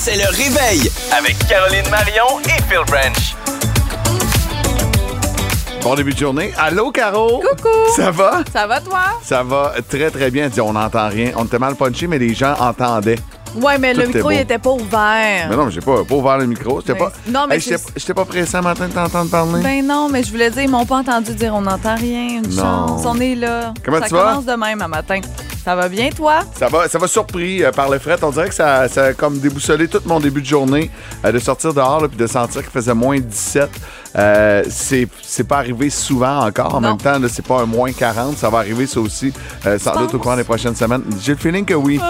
C'est le réveil avec Caroline Marion et Phil Branch. Bon début de journée. Allô, Caro? Coucou. Ça va? Ça va, toi? Ça va très, très bien. Dis, on n'entend rien. On était mal punché, mais les gens entendaient. Ouais, mais Tout le micro, il était pas ouvert. Mais non, j'ai pas, pas ouvert le micro. J'étais Ben, pas. non, mais Hey, j'étais pas pressé un matin de t'entendre parler. Ben non, mais je voulais dire, ils m'ont pas entendu dire on n'entend rien, une Non. chance. On est là. Comment ça tu vas? commence de même à matin. Ça va bien, toi? Ça va, ça va surpris euh, par le fret. On dirait que ça, ça a comme déboussolé tout mon début de journée euh, de sortir dehors et de sentir qu'il faisait moins 17. Euh, c'est c'est pas arrivé souvent encore. En Non. même temps, là, c'est pas un moins 40. Ça va arriver ça aussi euh, sans doute au cours des prochaines semaines. J'ai le feeling que oui.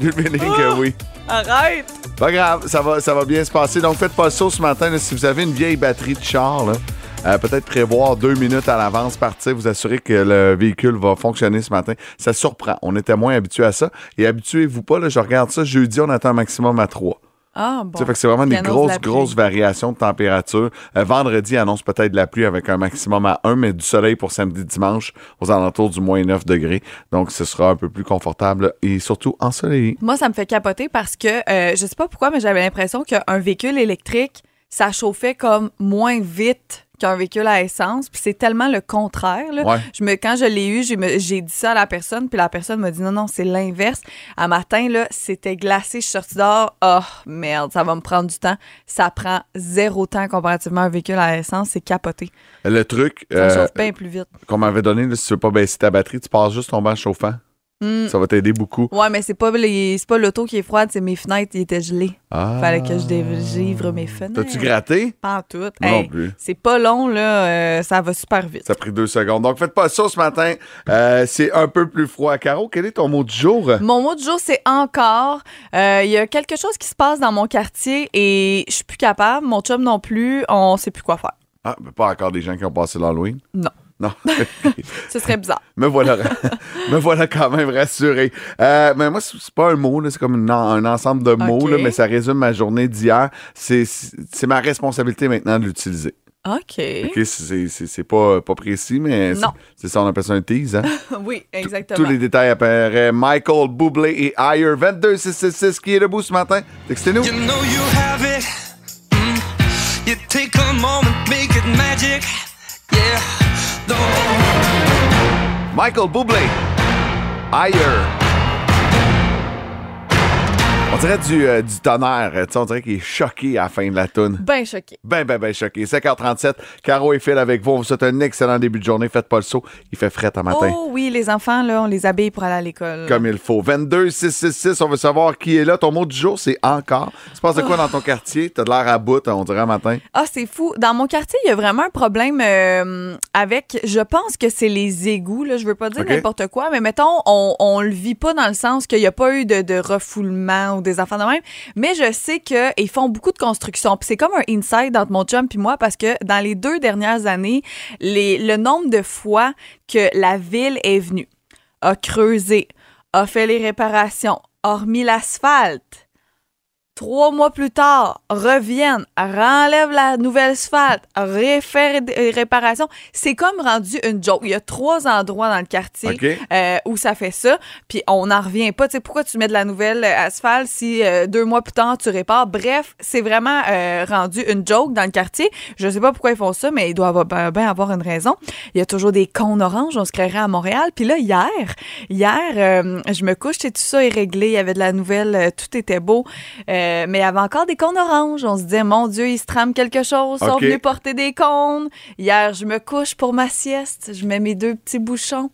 J'ai le feeling que oui. Arrête! Pas grave, ça va, ça va bien se passer. Donc, faites pas le saut ce matin. là. si vous avez une vieille batterie de char, là, euh, peut-être prévoir deux minutes à l'avance, partir, vous assurer que le véhicule va fonctionner ce matin. Ça surprend. On était moins habitués à ça. Et habituez-vous pas, là, je regarde ça, jeudi, on attend un maximum à 3. Ah, bon. Ça fait que c'est vraiment des de grosses, grosses variations de température. Euh, vendredi annonce peut-être de la pluie avec un maximum à 1, mais du soleil pour samedi, dimanche, aux alentours du moins 9 degrés. Donc, ce sera un peu plus confortable et surtout ensoleillé. Moi, ça me fait capoter parce que euh, je sais pas pourquoi, mais j'avais l'impression qu'un véhicule électrique, ça chauffait comme moins vite qu'un véhicule à essence. Puis c'est tellement le contraire. là. Ouais. Je me, quand je l'ai eu, j'ai dit ça à la personne, puis la personne m'a dit non, non, c'est l'inverse. À matin, là, c'était glacé, je suis sortie dehors. Oh, merde, ça va me prendre du temps. Ça prend zéro temps comparativement à un véhicule à essence. C'est capoté. Le truc, Ça euh, chauffe bien plus vite. qu'on m'avait donné, là, si tu veux pas baisser ta batterie, tu passes juste ton banc chauffant. Hmm. Ça va t'aider beaucoup. Ouais, mais c'est pas les- c'est pas l'auto qui est froide, c'est mes fenêtres, ils étaient gelées. Ah. Fallait que je dégivre mes fenêtres. T'as-tu gratté? Pas en tout. Hey, non plus. C'est pas long, là. euh, ça va super vite. Ça a pris deux secondes. Donc, faites pas ça ce matin. Euh, c'est un peu plus froid. Caro, quel est ton mot du jour? Mon mot du jour, c'est encore. Euh, Il y a quelque chose qui se passe dans mon quartier et je suis plus capable. Mon chum non plus. On sait plus quoi faire. Ah, pas encore des gens qui ont passé l'Halloween? Non. Non. Ce serait bizarre. me, voilà, me voilà quand même rassuré. Euh, mais moi, c'est pas un mot, là, c'est comme une un ensemble de mots, là, mais ça résume ma journée d'hier. C'est c'est ma responsabilité maintenant de l'utiliser. OK. OK, c'est- c'est c'est pas, pas précis, mais c'est- Non. c'est ça, on appelle ça un tease. Hein? oui, Tous exactement. les détails apparaissent. Michael Bublé et Higher 22666 qui est debout ce matin. Textez-nous. You know you have it. Mm. You take a moment, make it magic. Yeah. Don't Michael Bublé. Higher. On dirait du, euh, du tonnerre. Tu sais, on dirait qu'il est choqué à la fin de la tune. Ben choqué. Ben, ben, ben choqué. 5h37. Caro et Phil avec vous. On vous souhaite un excellent début de journée. Faites pas le saut. Il fait fret à matin. Oh oui, les enfants, là, on les habille pour aller à l'école. Comme il faut. 22 666, on veut savoir qui est là. Ton mot du jour, c'est encore. Tu passes de quoi dans ton quartier? T'as de l'air à bout, on dirait, matin. Ah, c'est fou. Dans mon quartier, il y a vraiment un problème euh, avec. Je pense que c'est les égouts. Là. Je veux pas dire n'importe quoi, mais mettons, on, on le vit pas dans le sens qu'il n'y a pas eu de, de refoulement ou des affaires de même. Mais je sais qu'ils font beaucoup de construction. Puis c'est comme un inside entre mon chum puis moi parce que dans les deux dernières années, le nombre de fois que la ville est venue, a creusé, a fait les réparations, a remis l'asphalte, Trois mois plus tard, reviennent, renlèvent la nouvelle asphalte, réfèrent des réparations. C'est comme rendu une joke. Il y a trois endroits dans le quartier euh, où ça fait ça, puis on n'en revient pas. Tu sais, pourquoi tu mets de la nouvelle euh, asphalte si euh, deux mois plus tard tu répares? Bref, c'est vraiment euh, rendu une joke dans le quartier. Je sais pas pourquoi ils font ça, mais ils doivent bien bien avoir une raison. Il y a toujours des cônes oranges, on se créerait à Montréal. Puis là, hier, hier, euh, je me couche, et tout ça est réglé. Il y avait de la nouvelle, euh, tout était beau. Euh, mais il y avait encore des cônes oranges. On se disait, mon Dieu, il se trame quelque chose. Ils sont venus porter des cônes. Hier, je me couche pour ma sieste. Je mets mes deux petits bouchons.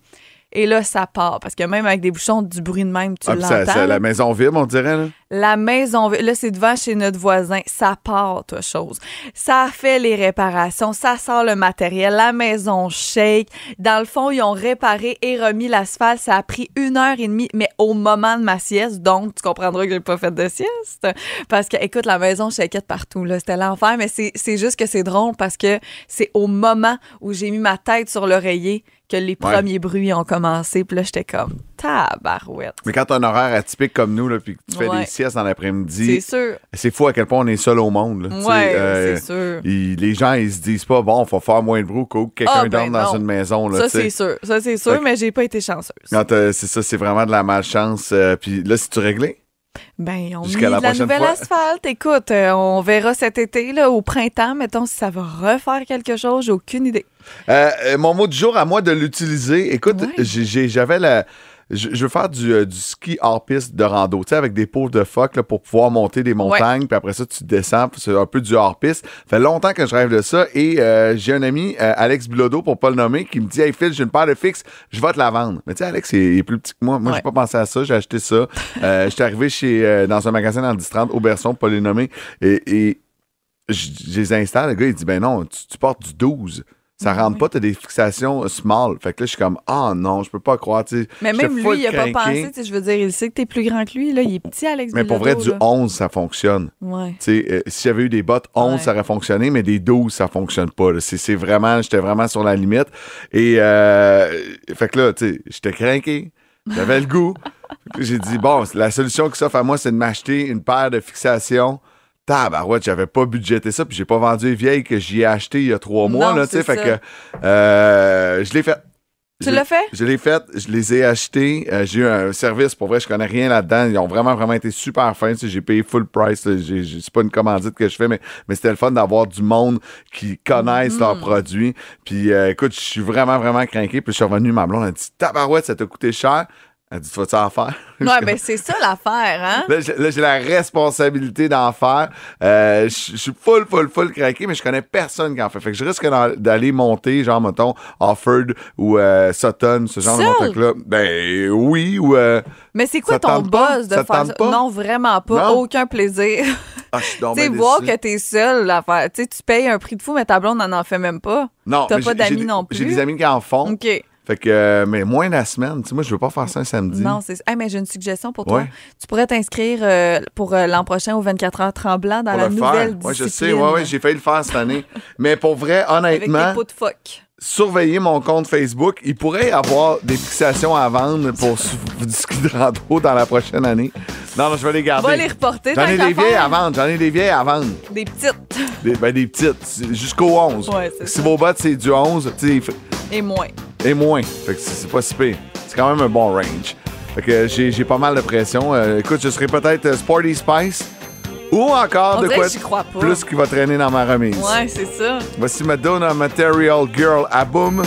Et là, ça part. Parce que même avec des bouchons, du bruit de même, tu Ah, l'entends. là. la maison vibre, on dirait. Là. La maison, là, c'est devant chez notre voisin. Ça part, toi, chose. Ça fait les réparations, ça sort le matériel, la maison shake. Dans le fond, ils ont réparé et remis l'asphalte. Ça a pris une heure et demie, mais au moment de ma sieste. Donc, tu comprendras que j'ai pas fait de sieste. Parce que, écoute, la maison shakeait partout, là. C'était l'enfer, mais c'est c'est juste que c'est drôle parce que c'est au moment où j'ai mis ma tête sur l'oreiller que les Ouais. premiers bruits ont commencé. Puis là, j'étais comme, tabarouette. Mais quand t'as un horaire atypique comme nous, là, puis que tu fais Ouais. des siestes dans C'est l'après-midi, sûr. c'est fou à quel point on est seul au monde. là. Ouais, euh, c'est sûr. ils- les gens, ils se disent pas, bon, faut faire moins de bruit qu'au quelqu'un Ah, ben dorme dans non. une maison. Là, Ça, c'est sûr. Ça, c'est sûr, mais j'ai pas été chanceuse. Quand, euh, c'est ça, c'est vraiment de la malchance. euh, puis là, si tu réglé? Ben, on met la de la nouvelle fois. asphalte. Écoute, euh, on verra cet été, là, au printemps, mettons, si ça va refaire quelque chose. J'ai aucune idée. Euh, euh, mon mot du jour, à moi de l'utiliser. Écoute, Ouais. j'avais la. Je, je veux faire du, euh, du ski hors piste de rando, tu sais, avec des pots de phoque là, pour pouvoir monter des montagnes, puis après ça, tu descends, puis c'est un peu du hors piste. Ça fait longtemps que je rêve de ça, et euh, j'ai un ami, euh, Alex Bilodeau, pour pas le nommer, qui me dit Hey Phil, j'ai une paire de fixes, je vais te la vendre. Mais tu sais, Alex, il est, il est plus petit que moi. Moi, j'ai pas pensé à ça, j'ai acheté ça. J'étais arrivé chez, dans un magasin dans le 10-30, Auberson, pour pas les nommer, et, et je, je les installe. Le gars, il dit Ben non, tu, tu portes du 12. Ça rentre pas, t'as des fixations small. Fait que là, je suis comme, ah non, je peux pas croire. Mais même lui, il a pas pensé. Je veux dire, il sait que t'es plus grand que lui. Là. Il est petit, Alex Mais pour vrai, du là. 11, ça fonctionne. Ouais. Euh, si j'avais eu des bottes 11, Ouais. ça aurait fonctionné, mais des 12, ça fonctionne pas. C'est vraiment, j'étais vraiment sur la limite. Et euh, fait que là, tu sais, j'étais craqué. J'avais le goût. J'ai dit, bon, la solution qui s'offre à moi, c'est de m'acheter une paire de fixations. Tabarouette, j'avais pas budgété ça, puis j'ai pas vendu les vieilles que j'y ai acheté il y a trois mois, Non, là, tu sais, fait que euh, je l'ai fait. Tu l'as fait? Je l'ai fait, je les ai achetés. euh, j'ai eu un service, pour vrai, je connais rien là-dedans. Ils ont vraiment, vraiment été super fins. tu sais, J'ai payé full price. C'est pas une commandite que je fais, mais, mais c'était le fun d'avoir du monde qui connaissent leurs produits. Puis euh, écoute, je suis vraiment, vraiment craqué. Puis je suis revenu, ma blonde a dit Tabarouette, ça t'a coûté cher. Elle dit Tu vas-tu en faire? Ouais, ben c'est ça l'affaire, hein? Là, j'ai la responsabilité d'en faire. Euh, Je suis full, full, full craqué, mais je connais personne qui en fait. Fait que je risque d'aller monter, genre, mettons, Offord ou euh, Sutton, ce genre de montagne-là. Ben oui, ou... euh, Mais c'est quoi ton buzz de Ça faire ça? Non, vraiment pas. Non? Aucun plaisir. ah, tu sais, voir que t'es seul, l'affaire. Tu sais, tu payes un prix de fou, mais ta blonde n'en en fait même pas. Non, t'as pas d'amis non plus? J'ai des amis qui en font. OK. Fait que, euh, mais moins la semaine. Tu sais, moi, je veux pas faire ça un samedi. Non, c'est Hey, mais j'ai une suggestion pour toi. Ouais. Tu pourrais t'inscrire euh, pour euh, l'an prochain au 24 heures tremblant dans pour la le nouvelle faire. Ouais, je sais, ouais, ouais, j'ai failli le faire cette année. mais pour vrai, Avec honnêtement, des pots de phoque. surveillez mon compte Facebook. Il pourrait y avoir des fixations à vendre pour de rando dans la prochaine année. Non, non, je vais les garder. Va les reporter. J'en ai des vieilles à vendre. J'en ai des vieilles à vendre. Des petites Des, ben, des petites. Jusqu'au 11. Ouais, si ça. vos bottes, c'est du 11, tu sais, et moins. Et moins. Fait que c'est pas si pire. C'est quand même un bon range. Fait que j'ai pas mal de pression. Euh, écoute, je serai peut-être euh, Sporty Spice ou encore On de quoi crois pas. plus qui va traîner dans ma remise. Ouais, c'est ça. Voici Madonna Material Girl à boom.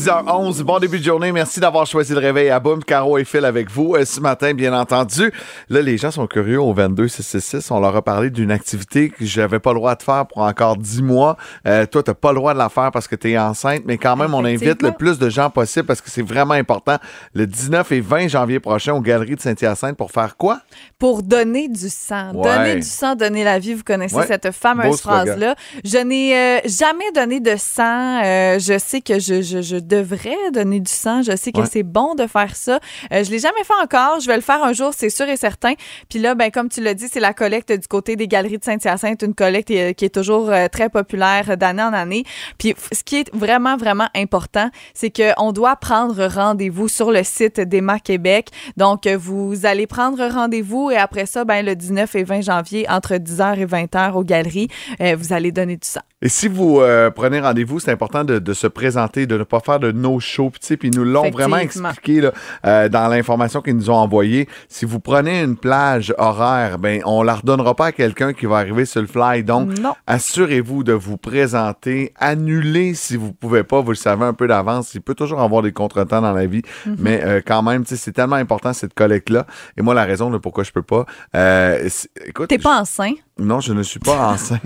6h11, bon début de journée. Merci d'avoir choisi le réveil à boum. Caro et Phil avec vous euh, ce matin, bien entendu. Là, les gens sont curieux au 22666. On leur a parlé d'une activité que j'avais pas le droit de faire pour encore 10 mois. Euh, toi, t'as pas le droit de la faire parce que tu es enceinte, mais quand même, on invite le plus de gens possible parce que c'est vraiment important. Le 19 et 20 janvier prochain aux Galeries de Saint-Hyacinthe pour faire quoi? Pour donner du sang. Ouais. Donner du sang, donner la vie. Vous connaissez Ouais. cette fameuse phrase-là. Je n'ai euh, jamais donné de sang. Euh, je sais que je, je, je devrais donner du sang. Je sais que Ouais. c'est bon de faire ça. Euh, je l'ai jamais fait encore. Je vais le faire un jour, c'est sûr et certain. Puis là, ben, comme tu l'as dit, c'est la collecte du côté des galeries de Saint-Hyacinthe, une collecte euh, qui est toujours euh, très populaire d'année en année. Puis ce qui est vraiment, vraiment important, c'est qu'on doit prendre rendez-vous sur le site d'Emma Québec. Donc, vous allez prendre rendez-vous et après ça, ben, le 19 et 20 janvier, entre 10h et 20h aux galeries, euh, vous allez donner du sang. Et si vous euh, prenez rendez-vous, c'est important de, de se présenter, de ne pas faire de no-show. Puis, nous l'ont vraiment expliqué là, euh, dans l'information qu'ils nous ont envoyée. Si vous prenez une plage horaire, ben on la redonnera pas à quelqu'un qui va arriver sur le fly. Donc, assurez-vous de vous présenter. Annulez si vous pouvez pas. Vous le savez un peu d'avance. Il peut toujours avoir des contretemps dans la vie. Mhm. Mais euh, quand même, c'est tellement important cette collecte-là. Et moi, la raison de pourquoi je peux pas... Euh, écoute, T'es pas enceinte? Non, je ne suis pas enceinte.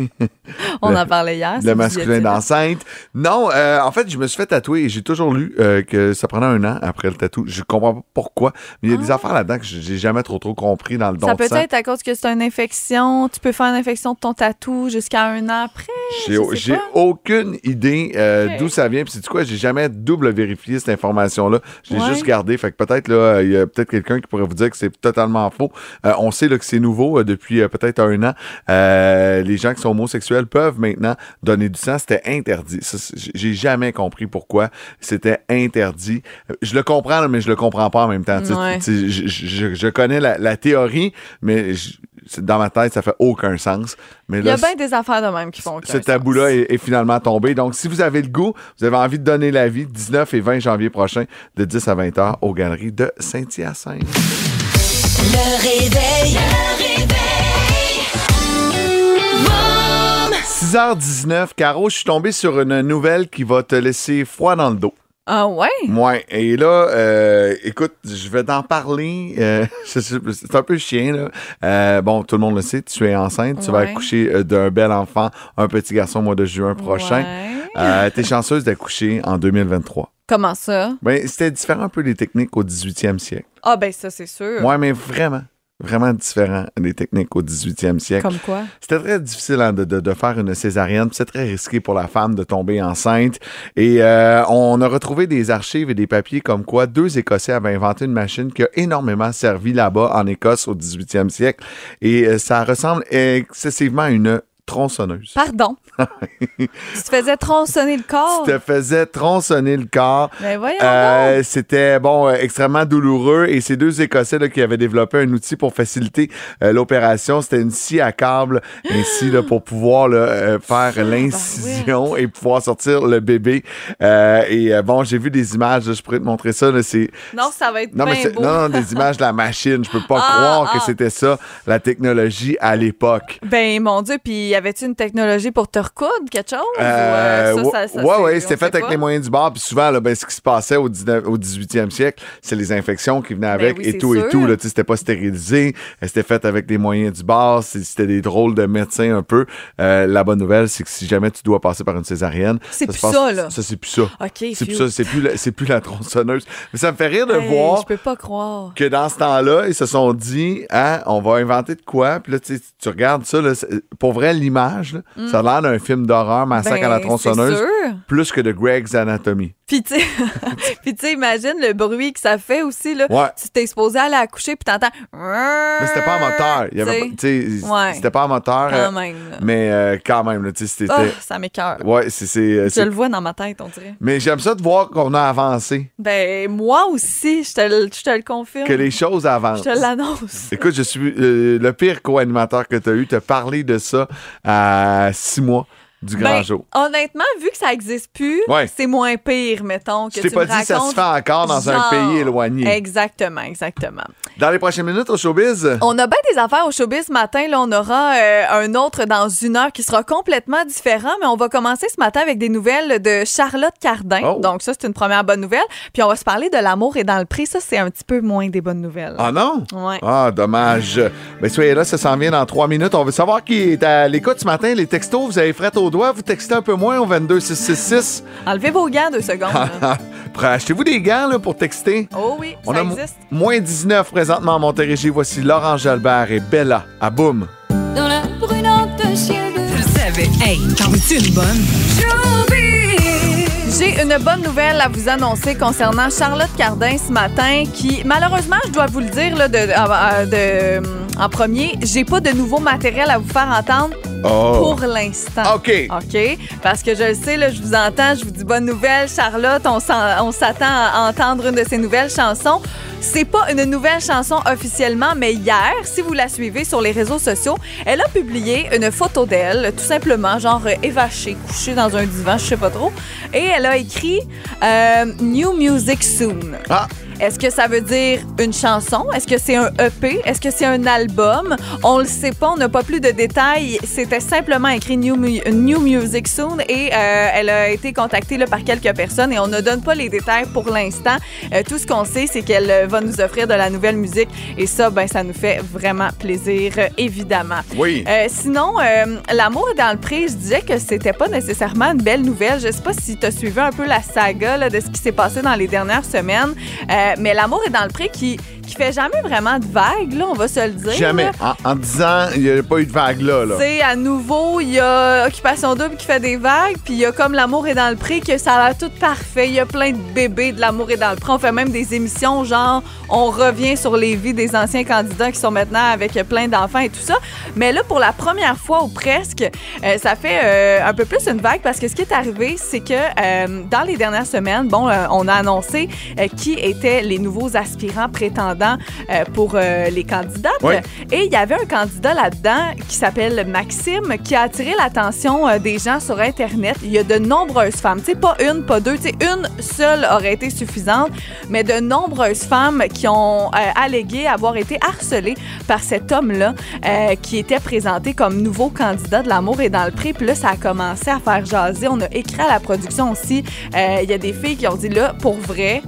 On Le- en parlait hier. Le masculin d'enceinte. Non, euh, en fait, je me suis fait tatouer et j'ai toujours lu euh, que ça prenait un an après le tatou. Je comprends pas pourquoi, mais il y a des affaires là-dedans que j'ai jamais trop trop compris dans le don Ah. Ça peut être à cause que c'est une infection. Tu peux faire une infection de ton tatou jusqu'à un an après? J'ai aucune idée euh, d'où ça vient. Puis c'est quoi, j'ai jamais double vérifié cette information-là. Je l'ai Ouais. juste gardé. Fait que peut-être là, il y a peut-être quelqu'un qui pourrait vous dire que c'est totalement faux. Euh, on sait là, que c'est nouveau euh, depuis euh, peut-être un an. Euh, les gens qui sont homosexuels peuvent maintenant donner du sang. C'était interdit. J'ai jamais compris pourquoi c'était interdit. Euh, Je le comprends, là, mais je le comprends pas en même temps. Tu sais, Ouais. je, je- je connais la, la théorie, mais dans ma tête, ça fait aucun sens. Mais Il y a bien des affaires de même qui font aucun ce tabou-là est, est finalement tombé. Donc, si vous avez le goût, vous avez envie de donner la vie, 19 et 20 janvier prochain, de 10 à 20 heures, aux galeries de Saint-Hyacinthe. Le réveil. Le réveil. 6h19, Caro, je suis tombé sur une nouvelle qui va te laisser froid dans le dos. Ah ouais? Ouais, et là, euh, écoute, je vais t'en parler. euh, c'est un peu chien, là. Euh, bon, tout le monde le sait, tu es enceinte, tu vas accoucher euh, d'un bel enfant, un petit garçon au mois de juin prochain. Ouais. T'es chanceuse d'accoucher en 2023. Comment ça? Ben, c'était différent un peu des techniques au 18e siècle. Ah ben ça, c'est sûr. Ouais, mais vraiment, vraiment différent des techniques au 18e siècle. Comme quoi? C'était très difficile hein, de, de- de faire une césarienne. C'est très risqué pour la femme de tomber enceinte. Et euh, on a retrouvé des archives et des papiers comme quoi deux Écossais avaient inventé une machine qui a énormément servi là-bas en Écosse au 18e siècle. Et euh, ça ressemble excessivement à une tronçonneuse. Pardon? Tu te faisais tronçonner le corps? Tu te faisais tronçonner le corps. Ben voyons Euh. C'était bon, euh, extrêmement douloureux. Et ces deux Écossais là, qui avaient développé un outil pour faciliter euh, l'opération, c'était une scie à câble, ainsi là, pour pouvoir là, Ah, faire ben l'incision et pouvoir sortir le bébé. Et bon, j'ai vu des images. je pourrais te montrer ça. là, C'est Non, ça va être non, mais beau. non, des images de la machine. Je peux pas Ah, croire que ah. c'était ça, la technologie à l'époque. Ben mon Dieu, puis y avait-tu une technologie pour te recoudre, quelque chose? Euh, euh, ça, ouais, ça- ça, ouais, c'était fait avec pas? les moyens du bord. Puis souvent, là, ben, ce qui se passait au, 19 au 18e siècle, c'est les infections qui venaient avec Ben oui, et tout et tout. Là, Tu sais, c'était pas stérilisé. euh, C'était fait avec des moyens du bord. C'était des drôles de médecins un peu. Euh, la bonne nouvelle, c'est que si jamais tu dois passer par une césarienne, C'est plus passe- ça, là. Ça, c'est plus ça. OK, C'est plus ça. C'est plus, la- c'est plus la tronçonneuse. Mais ça me fait rire de Hey, voir Je peux pas croire. que dans ce temps-là, ils se sont dit, hein, on va inventer de quoi? Puis là, tu regardes ça, là, pour vrai, l'image, là, ça a l'air d'un film d'horreur, Massacre Ben, à la c'est tronçonneuse, plus que de Greg's Anatomy. Puis tu sais, imagine le bruit que ça fait aussi là. Ouais. Tu t'es exposé à aller accoucher puis t'entends. Mais c'était pas en moteur. Il y avait Ouais. C'était pas en moteur. euh, Quand même. là. Mais euh, quand même, là, tu sais, c'était. Ah, ça m'écoeure. Ouais, c'est. c'est, euh, Je le vois dans ma tête, on dirait. Mais j'aime ça de voir qu'on a avancé, Ben, moi aussi, je te, le- je te le confirme. que les choses avancent. Je te l'annonce. Écoute, je suis euh, le pire co-animateur que tu as eu. Tu as parlé de ça à six mois du grand Ben, jour. honnêtement, vu que ça existe plus, Ouais. c'est moins pire, mettons. Que Tu pas me dit ça se fait encore dans un pays éloigné. Exactement, exactement. Dans les prochaines minutes au showbiz, On a bien des affaires au showbiz ce matin. Là, on aura euh, un autre dans une heure qui sera complètement différent, mais on va commencer ce matin avec des nouvelles de Charlotte Cardin. Oh. Donc ça, c'est une première bonne nouvelle. Puis on va se parler de l'amour et dans le prix. Ça, c'est un petit peu moins des bonnes nouvelles. Ah non? Ouais. Ah, dommage. Mais soyez là, ça s'en vient dans trois minutes. On veut savoir qui est à l'écoute ce matin. Les textos, vous avez fret au doigt. Vous textez un peu moins au 22666. Enlevez vos gants deux secondes. Achetez-vous des gants là, pour texter? oh oui, On ça a existe. moins 19 présentement à Montérégie. Voici Laurent Jalbert et Bella à Boum. Dans la brunante ciel Je le savais. Hey, t'en veux-tu une bonne? J'ai une bonne nouvelle à vous annoncer concernant Charlotte Cardin ce matin, qui, malheureusement, je dois vous le dire là, de, de- de- en premier, j'ai pas de nouveau matériel à vous faire entendre Oh. pour l'instant. OK. OK? Parce que je le sais, là, je vous entends, je vous dis bonne nouvelle, Charlotte. On s'attend à entendre une de ces nouvelles chansons. C'est pas une nouvelle chanson officiellement, mais hier, si vous la suivez sur les réseaux sociaux, elle a publié une photo d'elle, tout simplement, genre euh, évachée, couchée dans un divan, je sais pas trop. Et elle a écrit euh, New Music Soon. Ah. Est-ce que ça veut dire une chanson? Est-ce que c'est un EP? Est-ce que c'est un album? On le sait pas, on n'a pas plus de détails. C'était simplement écrit New, Mu- New Music Soon et euh, elle a été contactée là, par quelques personnes et on ne donne pas les détails pour l'instant. Euh, tout ce qu'on sait, c'est qu'elle euh, va nous offrir de la nouvelle musique et ça, ben, ça nous fait vraiment plaisir, évidemment. Oui. Euh, sinon, L'amour dans le prix, je disais que c'était pas nécessairement une belle nouvelle. Je sais pas si tu as suivi un peu la saga là, de ce qui s'est passé dans les dernières semaines, Euh, mais L'amour est dans le prix qui, qui fait jamais vraiment de vagues, là, on va se le dire. Jamais. En, en disant, il n'y a pas eu de vague là. sais, à nouveau, il y a Occupation Double qui fait des vagues, puis il y a comme L'amour est dans le prix, que ça a l'air tout parfait. Il y a plein de bébés de L'amour est dans le prix. On fait même des émissions, genre, on revient sur les vies des anciens candidats qui sont maintenant avec plein d'enfants et tout ça. Mais là, pour la première fois ou presque, euh, ça fait euh, un peu plus une vague parce que ce qui est arrivé, c'est que euh, dans les dernières semaines, bon, on a annoncé qui étaient les nouveaux aspirants prétendants euh, pour euh, les candidates. Oui. Et il y avait un candidat là-dedans qui s'appelle Maxime qui a attiré l'attention euh, des gens sur Internet. Il y a de nombreuses femmes, tu sais, pas une, pas deux, tu sais, une seule aurait été suffisante, mais de nombreuses femmes qui ont allégué avoir été harcelées par cet homme-là qui était présenté comme nouveau candidat de l'amour et dans le prix. Puis là, ça a commencé à faire jaser. On a écrit à la production aussi. Il y a des filles qui ont dit là, pour vrai,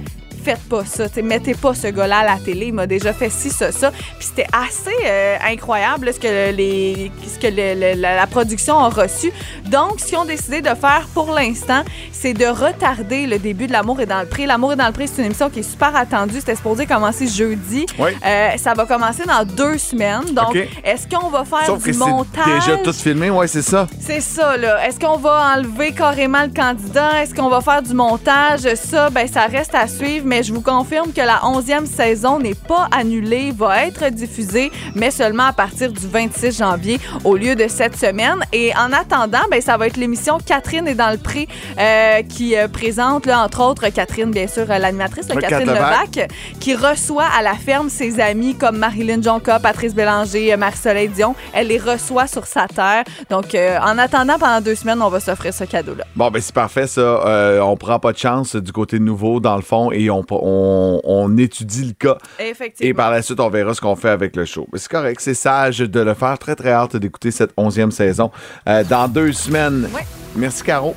faites pas ça. T'sais, mettez pas ce gars-là à la télé. Il m'a déjà fait ci, ça, ça. Puis c'était assez euh, incroyable là, ce que, les, ce que le- le- la, la production a reçu. Donc, ce qu'ils ont décidé de faire pour l'instant, c'est de retarder le début de L'amour est dans le prix. L'amour est dans le prix, c'est une émission qui est super attendue. C'était supposé commencer jeudi. Oui. Euh, ça va commencer dans deux semaines. Donc, est-ce qu'on va faire Sauf du que montage? déjà tout filmé, ouais, c'est ça. C'est ça, là. Est-ce qu'on va enlever carrément le candidat? Est-ce qu'on va faire du montage? Ça, ben, ça reste à suivre, mais je vous confirme que la 11e saison n'est pas annulée, va être diffusée, mais seulement à partir du 26 janvier au lieu de cette semaine. Et en attendant, ben, ça va être l'émission Catherine est dans le prix euh, qui euh, présente, là, entre autres, Catherine, bien sûr, euh, l'animatrice, Catherine Levac. Qui reçoit à la ferme ses amis comme Marilyn Jonca, Patrice Bélanger, Marie-Soleil Dion. Elle les reçoit sur sa terre. Donc, euh, en attendant, pendant deux semaines, on va s'offrir ce cadeau-là. Bon, ben c'est parfait, ça. Euh, on prend pas de chance du côté nouveau, dans le fond, et on, on, on étudie le cas. Effectivement. Et par la suite, on verra ce qu'on fait avec le show. Mais c'est correct, c'est sage de le faire. Très, très hâte d'écouter cette onzième saison euh, dans deux semaines. Ouais. Merci, Caro.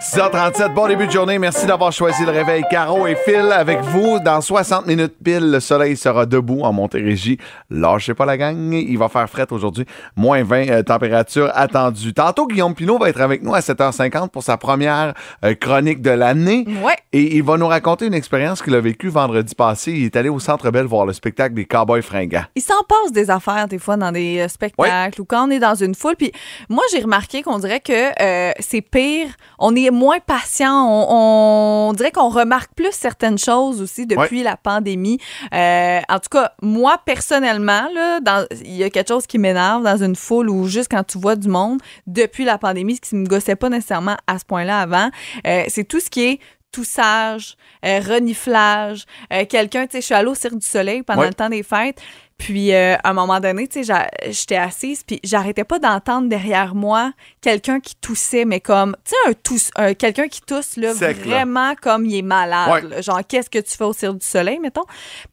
6h37, bon début de journée. Merci d'avoir choisi le réveil. Caro et Phil avec vous. Dans 60 minutes pile, le soleil sera debout en Montérégie. Lâchez pas la gang. Il va faire fret aujourd'hui. Moins 20, euh, température attendue. Tantôt, Guillaume Pinot va être avec nous à 7h50 pour sa première euh, chronique de l'année. Ouais. Et il va nous raconter une expérience qu'il a vécue vendredi passé. Il est allé au Centre Bell voir le spectacle des Cowboys fringants. Il s'en passe des affaires des fois dans des euh, spectacles ou quand on est dans une foule. Puis moi, j'ai remarqué qu'on dirait que euh, c'est pire. On est moins patient. On, on dirait qu'on remarque plus certaines choses aussi depuis la pandémie. Euh, en tout cas, moi, personnellement, il y a quelque chose qui m'énerve dans une foule ou juste quand tu vois du monde depuis la pandémie, ce qui ne me gossait pas nécessairement à ce point-là avant. Euh, c'est tout ce qui est toussage, euh, reniflage, euh, quelqu'un, tu sais, je suis allée au Cirque du Soleil pendant Ouais. le temps des fêtes, puis euh, à un moment donné, tu sais, j'étais assise, puis j'arrêtais pas d'entendre derrière moi quelqu'un qui toussait, mais comme, tu sais, un tousse, un- quelqu'un qui tousse, là, Sec, là. vraiment comme il est malade, Ouais. genre, qu'est-ce que tu fais au Cirque du Soleil, mettons?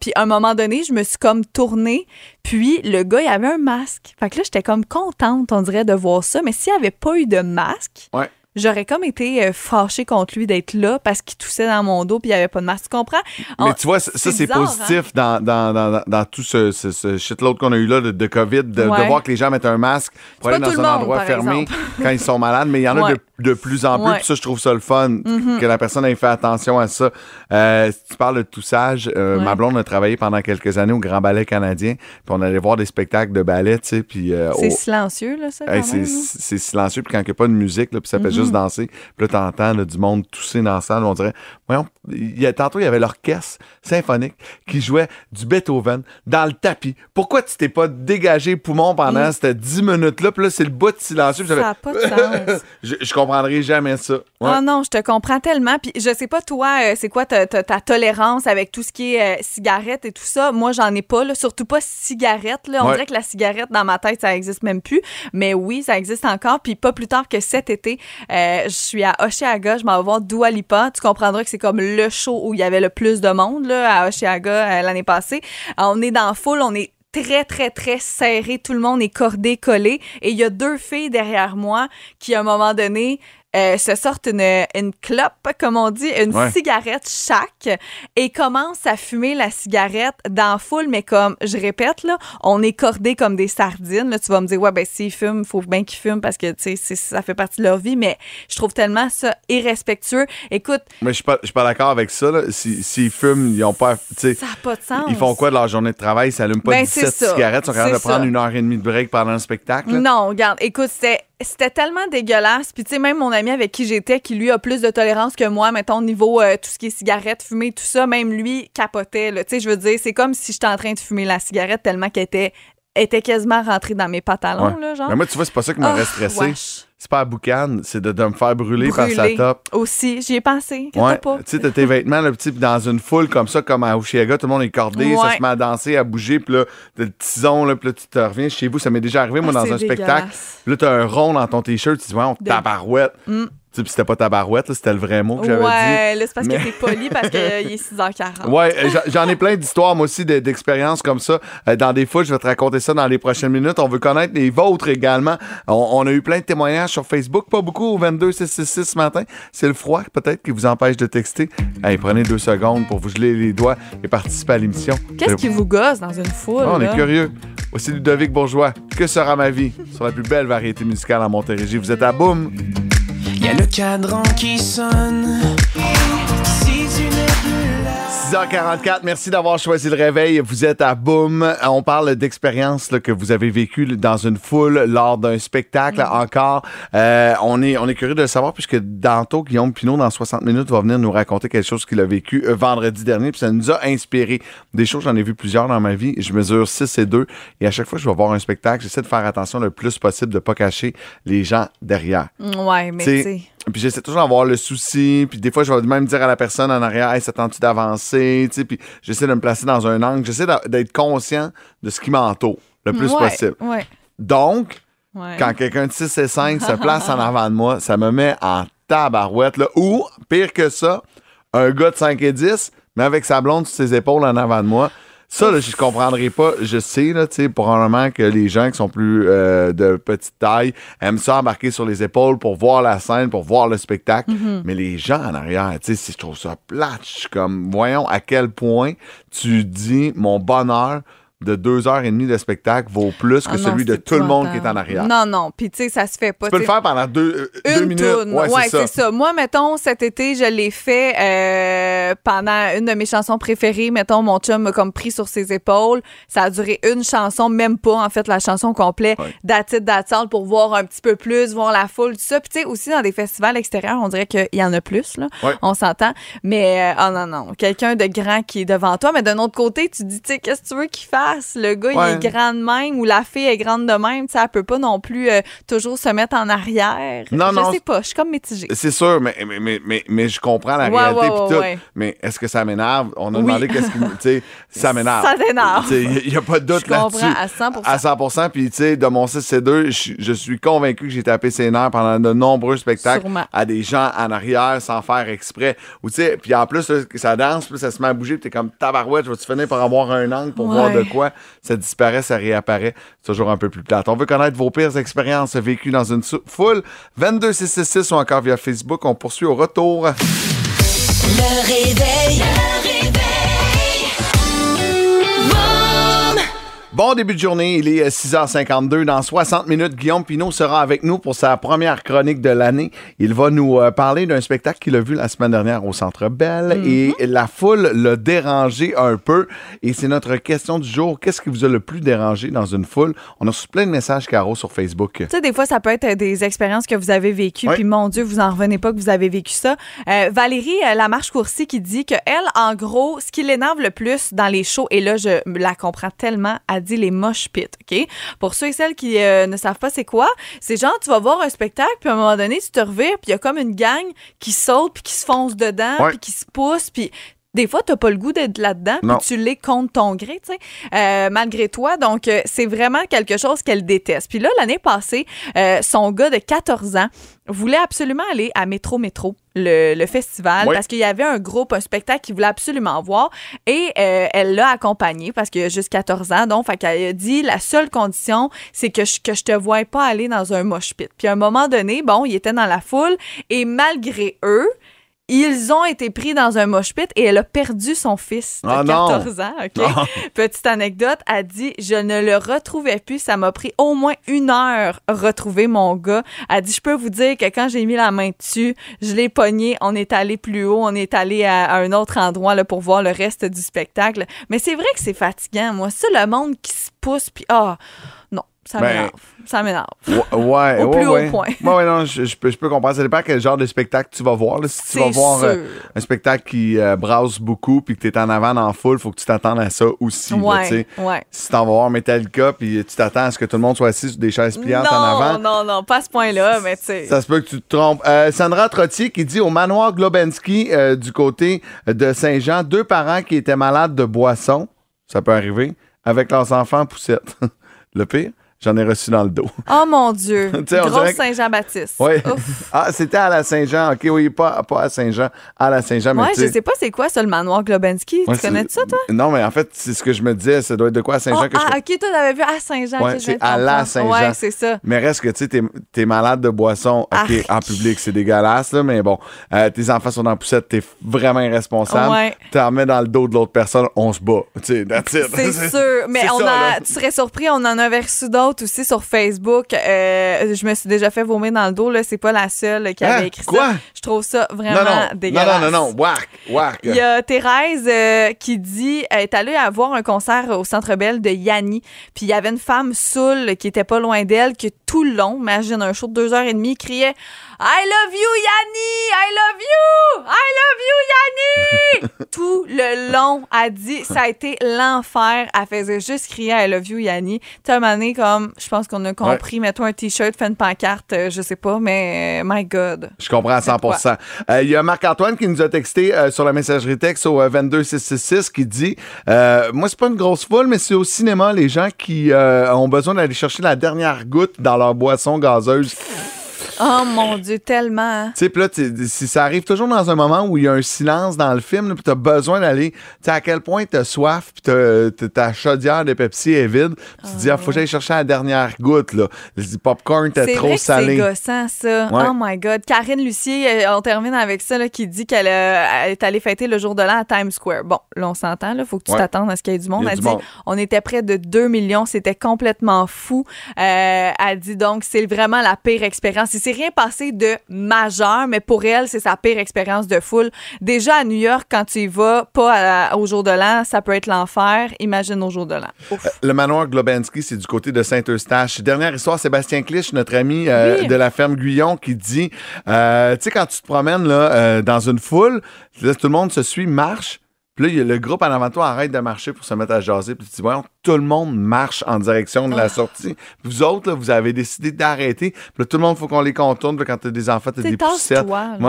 Puis à un moment donné, je me suis comme tournée, puis le gars, il avait un masque. Fait que là, j'étais comme contente, on dirait, de voir ça, mais s'il n'y avait pas eu de masque, Ouais. J'aurais comme été euh, fâchée contre lui d'être là parce qu'il toussait dans mon dos puis il n'y avait pas de masque. Tu comprends? Mais tu vois, ça, c'est hein? positif dans, dans, dans, dans tout ce, ce, ce shitload qu'on a eu là de, de COVID, de, voir que les gens mettent un masque pour aller dans un endroit fermé quand ils sont malades, mais il y en a Ouais. de, de plus en plus. Ouais. Puis ça, je trouve ça le fun, que la personne ait fait attention à ça. Euh, si tu parles de toussage, euh, Ouais. ma blonde a travaillé pendant quelques années au Grand Ballet canadien, puis on allait voir des spectacles de ballet, tu sais, puis... euh, C'est au- silencieux, là, ça, Hey, même, c'est, silencieux, puis quand il n'y a pas de musique, là, puis ça fait juste danser, puis là, t'entends là, du monde tousser dans la salle, on dirait, voyons, il y a, tantôt, il y avait l'orchestre symphonique qui jouait du Beethoven dans le tapis. Pourquoi tu t'es pas dégagé poumon pendant ces 10 minutes-là, puis là, c'est le bout de silencieux, puis Ça n'a pas de sens. je, je comprendrai jamais ça. Ouais. Oh non, je te comprends tellement. Puis je sais pas, toi, euh, c'est quoi ta, ta- ta tolérance avec tout ce qui est euh, cigarette et tout ça? Moi, j'en ai pas, là. surtout pas cigarette. Là. On Ouais. dirait que la cigarette, dans ma tête, ça existe même plus. Mais oui, ça existe encore. Puis pas plus tard que cet été, euh, je suis à Oshiaga, je m'en vais voir Dua Lipa. Tu comprendras que c'est comme le show où il y avait le plus de monde là, à Oshiaga l'année passée. On est dans la foule, on est très, très, très serré. Tout le monde est cordé, collé. Et il y a deux filles derrière moi qui, à un moment donné, euh, se sortent une, une clope, comme on dit, une Ouais. cigarette chaque et commencent à fumer la cigarette dans foule, mais comme, je répète, là, on est cordés comme des sardines. Là, tu vas me dire, ouais, ben, s'ils fument, il faut bien qu'ils fument parce que, tu sais, c'est- ça fait partie de leur vie, mais je trouve tellement ça irrespectueux. Écoute, Mais je suis pas, pas d'accord avec ça. Là. Si- S'ils fument, ils ont pas. ça n'a pas de sens. Ils font quoi de leur journée de travail? Ils s'allument pas Ben, 17 c'est ça. cigarettes, ils sont capables de C'est prendre ça. une heure et demie de break pendant le spectacle. là. Non, regarde, écoute, c'était c'était tellement dégueulasse. Puis tu sais, même mon ami avec qui j'étais, qui lui a plus de tolérance que moi, mettons, au niveau euh, tout ce qui est cigarette, fumée, tout ça, même lui capotait. Tu sais, je veux dire, c'est comme si j'étais en train de fumer la cigarette tellement qu'elle était était quasiment rentrée dans mes pantalons, Ouais. là, genre. Mais moi, tu vois, c'est pas ça qui m'aurait Ah, stressé. wesh. C'est pas à boucan, c'est de, de me faire brûler, par sa top. Aussi, j'y ai pensé. Ouais, tu sais, t'as tes vêtements, là, petit, dans une foule comme ça, comme à Oshiaga, tout le monde est cordé, ça se met à danser, à bouger, puis là, t'as le tison, là, puis là, tu te reviens chez vous. Ça m'est déjà arrivé, moi, Ah, dans un spectacle. Là, t'as un rond dans ton t-shirt, tu dis, ouais, on De- tabarouette. Sais, puis c'était pas tabarouette, là, c'était le vrai mot que j'avais dit. Ouais, là, c'est parce Mais- que t'es poli parce qu'il est 6h40. Ouais, euh, j'en- ai plein d'histoires, moi aussi, de- d'expériences comme ça. Euh, dans des foules, je vais te raconter ça dans les prochaines minutes. On veut connaître les vôtres également. On, on a eu plein de témoignages sur Facebook, pas beaucoup au 22666 ce matin. C'est le froid, peut-être, qui vous empêche de texter. Hey, prenez deux secondes pour vous geler les doigts et participer à l'émission. Qu'est-ce qui vous gosse dans une foule? Ah, on là? est curieux. Voici Ludovic Bourgeois. Que sera ma vie? Sur la plus belle variété musicale en Montérégie. Vous êtes à Boum. Y le cadran qui sonne. 6h44, merci d'avoir choisi le réveil. Vous êtes à Boom. On parle d'expériences que vous avez vécues dans une foule lors d'un spectacle encore. Euh, on, est, on est curieux de le savoir puisque tantôt, Guillaume Pinot, dans 60 minutes, va venir nous raconter quelque chose qu'il a vécu euh, vendredi dernier. Puis ça nous a inspiré des choses. J'en ai vu plusieurs dans ma vie. Je mesure 6 et 2. Et à chaque fois que je vais voir un spectacle, j'essaie de faire attention le plus possible de ne pas cacher les gens derrière. Ouais, mais tu. Puis j'essaie toujours d'avoir le souci. Puis des fois, je vais même dire à la personne en arrière, hey, ça tente-tu d'avancer? Puis j'essaie de me placer dans un angle. J'essaie d'être conscient de ce qui m'entoure le plus ouais, possible. Ouais. Donc, ouais. quand quelqu'un de 6 et 5 se place en avant de moi, ça me met en tabarouette. Là. Ou, pire que ça, un gars de 5 et 10, mais avec sa blonde sur ses épaules en avant de moi. Ça, là, je comprendrais pas. Je sais, là, tu sais, probablement que les gens qui sont plus euh, de petite taille aiment ça embarquer sur les épaules pour voir la scène, pour voir le spectacle. Mais les gens en arrière, tu sais, si je trouve ça plate. Je suis comme, voyons à quel point tu dis mon bonheur de deux heures et demie de spectacle vaut plus que Ah non, celui de tout le monde qui est en arrière. Non, non. Puis, tu sais, ça se fait pas. Tu peux le faire pendant deux, euh, deux Une minutes. toune. Ouais, Ouais, c'est ça. Moi, mettons, cet été, je l'ai fait euh, pendant une de mes chansons préférées. Mettons, mon chum m'a comme pris sur ses épaules. Ça a duré une chanson, même pas, en fait, la chanson complète Ouais. d'Atit d'Attente pour voir un petit peu plus, voir la foule, tout ça. Puis, tu sais, aussi dans des festivals extérieurs, on dirait qu'il y en a plus, là. Ouais. On s'entend. Mais, euh, oh non, non. Quelqu'un de grand qui est devant toi. Mais d'un autre côté, tu dis, tu sais, qu'est-ce que tu veux qu'il fasse? Le gars, Ouais. il est grand de même ou la fille est grande de même. Tu sais, elle peut pas non plus euh, toujours se mettre en arrière. Non, je non, sais pas. Je suis comme mitigée. C'est sûr, mais, mais, mais, mais, mais je comprends la Ouais, réalité ouais, tout. Mais est-ce que ça m'énerve? On a Oui. demandé qu'est-ce qui. Tu sais, ça m'énerve. Ça t'énerve. Il n'y a pas de doute Je comprends là-dessus. à 100 À 100 Puis, tu sais, de mon 6 C2, je, je suis convaincu que j'ai tapé ses nerfs pendant de nombreux spectacles Sûrement. à des gens en arrière sans faire exprès. Ou, tu sais, puis en plus, là, ça danse, puis ça se met à bouger, puis t'es comme tabarouette, je vais-tu finir par avoir un angle pour voir de quoi ça disparaît, ça réapparaît. Toujours un peu plus plate. On veut connaître vos pires expériences vécues dans une foule. 22666 ou encore via Facebook. On poursuit au retour. Le réveil. Bon début de journée, il est euh, 6h52. Dans 60 minutes, Guillaume Pinot sera avec nous pour sa première chronique de l'année. Il va nous euh, parler d'un spectacle qu'il a vu la semaine dernière au Centre Bell et la foule l'a dérangé un peu. Et c'est notre question du jour. Qu'est-ce qui vous a le plus dérangé dans une foule? On a reçu plein de messages, Caro, sur Facebook. Tu sais, des fois, ça peut être des expériences que vous avez vécues, Ouais. puis mon Dieu, vous en revenez pas que vous avez vécu ça. Euh, Valérie euh, Lamarche-Courcy qui dit que elle, en gros, ce qui l'énerve le plus dans les shows, et là, je la comprends tellement, a dit les mosh pits, OK? Pour ceux et celles qui euh, ne savent pas c'est quoi, c'est genre, tu vas voir un spectacle, puis à un moment donné, tu te revires, puis il y a comme une gang qui saute, puis qui se fonce dedans, puis qui se pousse, puis... Des fois, tu n'as pas le goût d'être là-dedans, puis tu l'es contre ton gré, tu sais, euh, malgré toi. Donc, euh, c'est vraiment quelque chose qu'elle déteste. Puis là, l'année passée, euh, son gars de 14 ans voulait absolument aller à Métro Métro, le, le festival, Oui. parce qu'il y avait un groupe, un spectacle qu'il voulait absolument voir. Et elle l'a accompagné parce qu'il a juste 14 ans. Donc, fait qu'elle a dit la seule condition, c'est que je, que je te vois pas aller dans un mosh pit. Puis à un moment donné, bon, il était dans la foule et malgré eux, ils ont été pris dans un mosh pit et elle a perdu son fils de Ah non. 14 ans. OK? Non. Petite anecdote, a dit Je ne le retrouvais plus. Ça m'a pris au moins une heure retrouver mon gars. Elle dit Je peux vous dire que quand j'ai mis la main dessus, je l'ai pogné. On est allé plus haut. On est allé à, à un autre endroit là, pour voir le reste du spectacle. Mais c'est vrai que c'est fatigant, moi. Ça, le monde qui se pousse, puis ah. Ça Ben, m'énerve. Ça m'énerve. Ouais, ouais, Au ouais, plus haut ouais. point. Ouais, ouais, non, je, je peux, je peux comprendre. Ça dépend quel genre de spectacle tu vas voir. là. Si tu vas voir euh, un spectacle qui euh, brasse beaucoup puis que tu es en avant dans la foule, faut que tu t'attendes à ça aussi. Ouais, tu. Si t'en vas voir Metallica puis tu t'attends à ce que tout le monde soit assis sur des chaises pliantes en avant, Non, non, non, pas à ce point-là, mais tu sais. ça se peut que tu te trompes. Euh, Sandra Trottier qui dit au manoir Globensky du côté de Saint-Jean, deux parents qui étaient malades de boisson, ça peut arriver, avec leurs enfants en poussette. Le pire, j'en ai reçu dans le dos. Oh mon Dieu. Grosse que- Saint-Jean-Baptiste. Oui. Ah, c'était à la Saint-Jean. OK, oui, pas, pas à Saint-Jean, à la Saint-Jean. tu je sais pas c'est quoi ça, le manoir Globensky. Ouais, tu connais ça, toi? Non, mais en fait, c'est ce que je me disais. Ça doit être de quoi à Saint-Jean Oh, que je ah, ok, toi, t'avais vu à Saint-Jean. C'est à la. Saint-Jean. Ouais, c'est ça. Mais reste que, tu sais, t'es, t'es malade de boisson, OK, en public, c'est dégueulasse, là, mais bon, euh, tes enfants sont en poussette, t'es vraiment irresponsable. Ouais. T'en mets dans le dos de l'autre personne, on se bat. Tu sais. C'est sûr. Mais on a, tu serais surpris, on en avait reçu d'autres aussi sur Facebook. Euh, je me suis déjà fait vomir dans le dos. Là. C'est pas la seule qui Hein? avait écrit Quoi? ça. Je trouve ça vraiment non, non, non, dégueulasse. non, non, non, whack, whack. Il y a Thérèse euh, qui dit elle est allée à voir un concert au Centre Bell de Yanni. Puis il y avait une femme saoule qui était pas loin d'elle, qui tout le long, imagine un show de deux heures et demie, criait I love you Yanni, I love you, I love you Yanni. tout le long, a dit ça a été l'enfer. Elle faisait juste crier I love you Yanni. Moment donné, comme je pense qu'on a compris, mets-toi un t-shirt, fais une pancarte, euh, je sais pas, mais euh, my God. Je comprends à 100 Faites Euh, Il y a Marc-Antoine qui nous a texté sur la messagerie texte au euh, 22666 qui dit Moi, c'est pas une grosse foule, mais c'est au cinéma les gens qui ont besoin d'aller chercher la dernière goutte dans leur boisson gazeuse. Oh mon Dieu, tellement. hein. Tu sais, puis là, si ça arrive toujours dans un moment où il y a un silence dans le film, puis t'as besoin d'aller. Tu sais, à quel point t'as soif, puis ta chaudière de Pepsi est vide, puis tu te dis, ah, faut que j'aille chercher la dernière goutte, là. Le popcorn était C'est trop vrai que c'est salé. gossant, ça. Ouais. Oh my God. Karine Lucier, euh, on termine avec ça, là, qui dit qu'elle euh, est allée fêter le jour de l'an à Times Square. Bon, là, on s'entend, là. Faut que tu Ouais. t'attendes à ce qu'il y ait du monde. Elle du dit, monde. on était près de 2 millions. C'était complètement fou. Euh, elle dit donc, c'est vraiment la pire expérience. S'est rien passé de majeur, mais pour elle, c'est sa pire expérience de foule. Déjà, à New York, quand tu y vas, pas à- au jour de l'an, ça peut être l'enfer. Imagine au jour de l'an. Ouf. Le manoir Globensky, c'est du côté de Saint-Eustache. Dernière histoire, Sébastien Clich, notre ami euh, Oui. de la ferme Guyon, qui dit euh, Tu sais, quand tu te promènes là, euh, dans une foule, là, tout le monde se suit, marche. Puis là, le groupe en avant de toi arrête de marcher pour se mettre à jaser. Puis tu dis, voyons, tout le monde marche en direction de Ah. la sortie. Vous autres, là, vous avez décidé d'arrêter. Puis là, tout le monde, faut qu'on les contourne. Puis quand t'as des enfants, t'as des poussettes.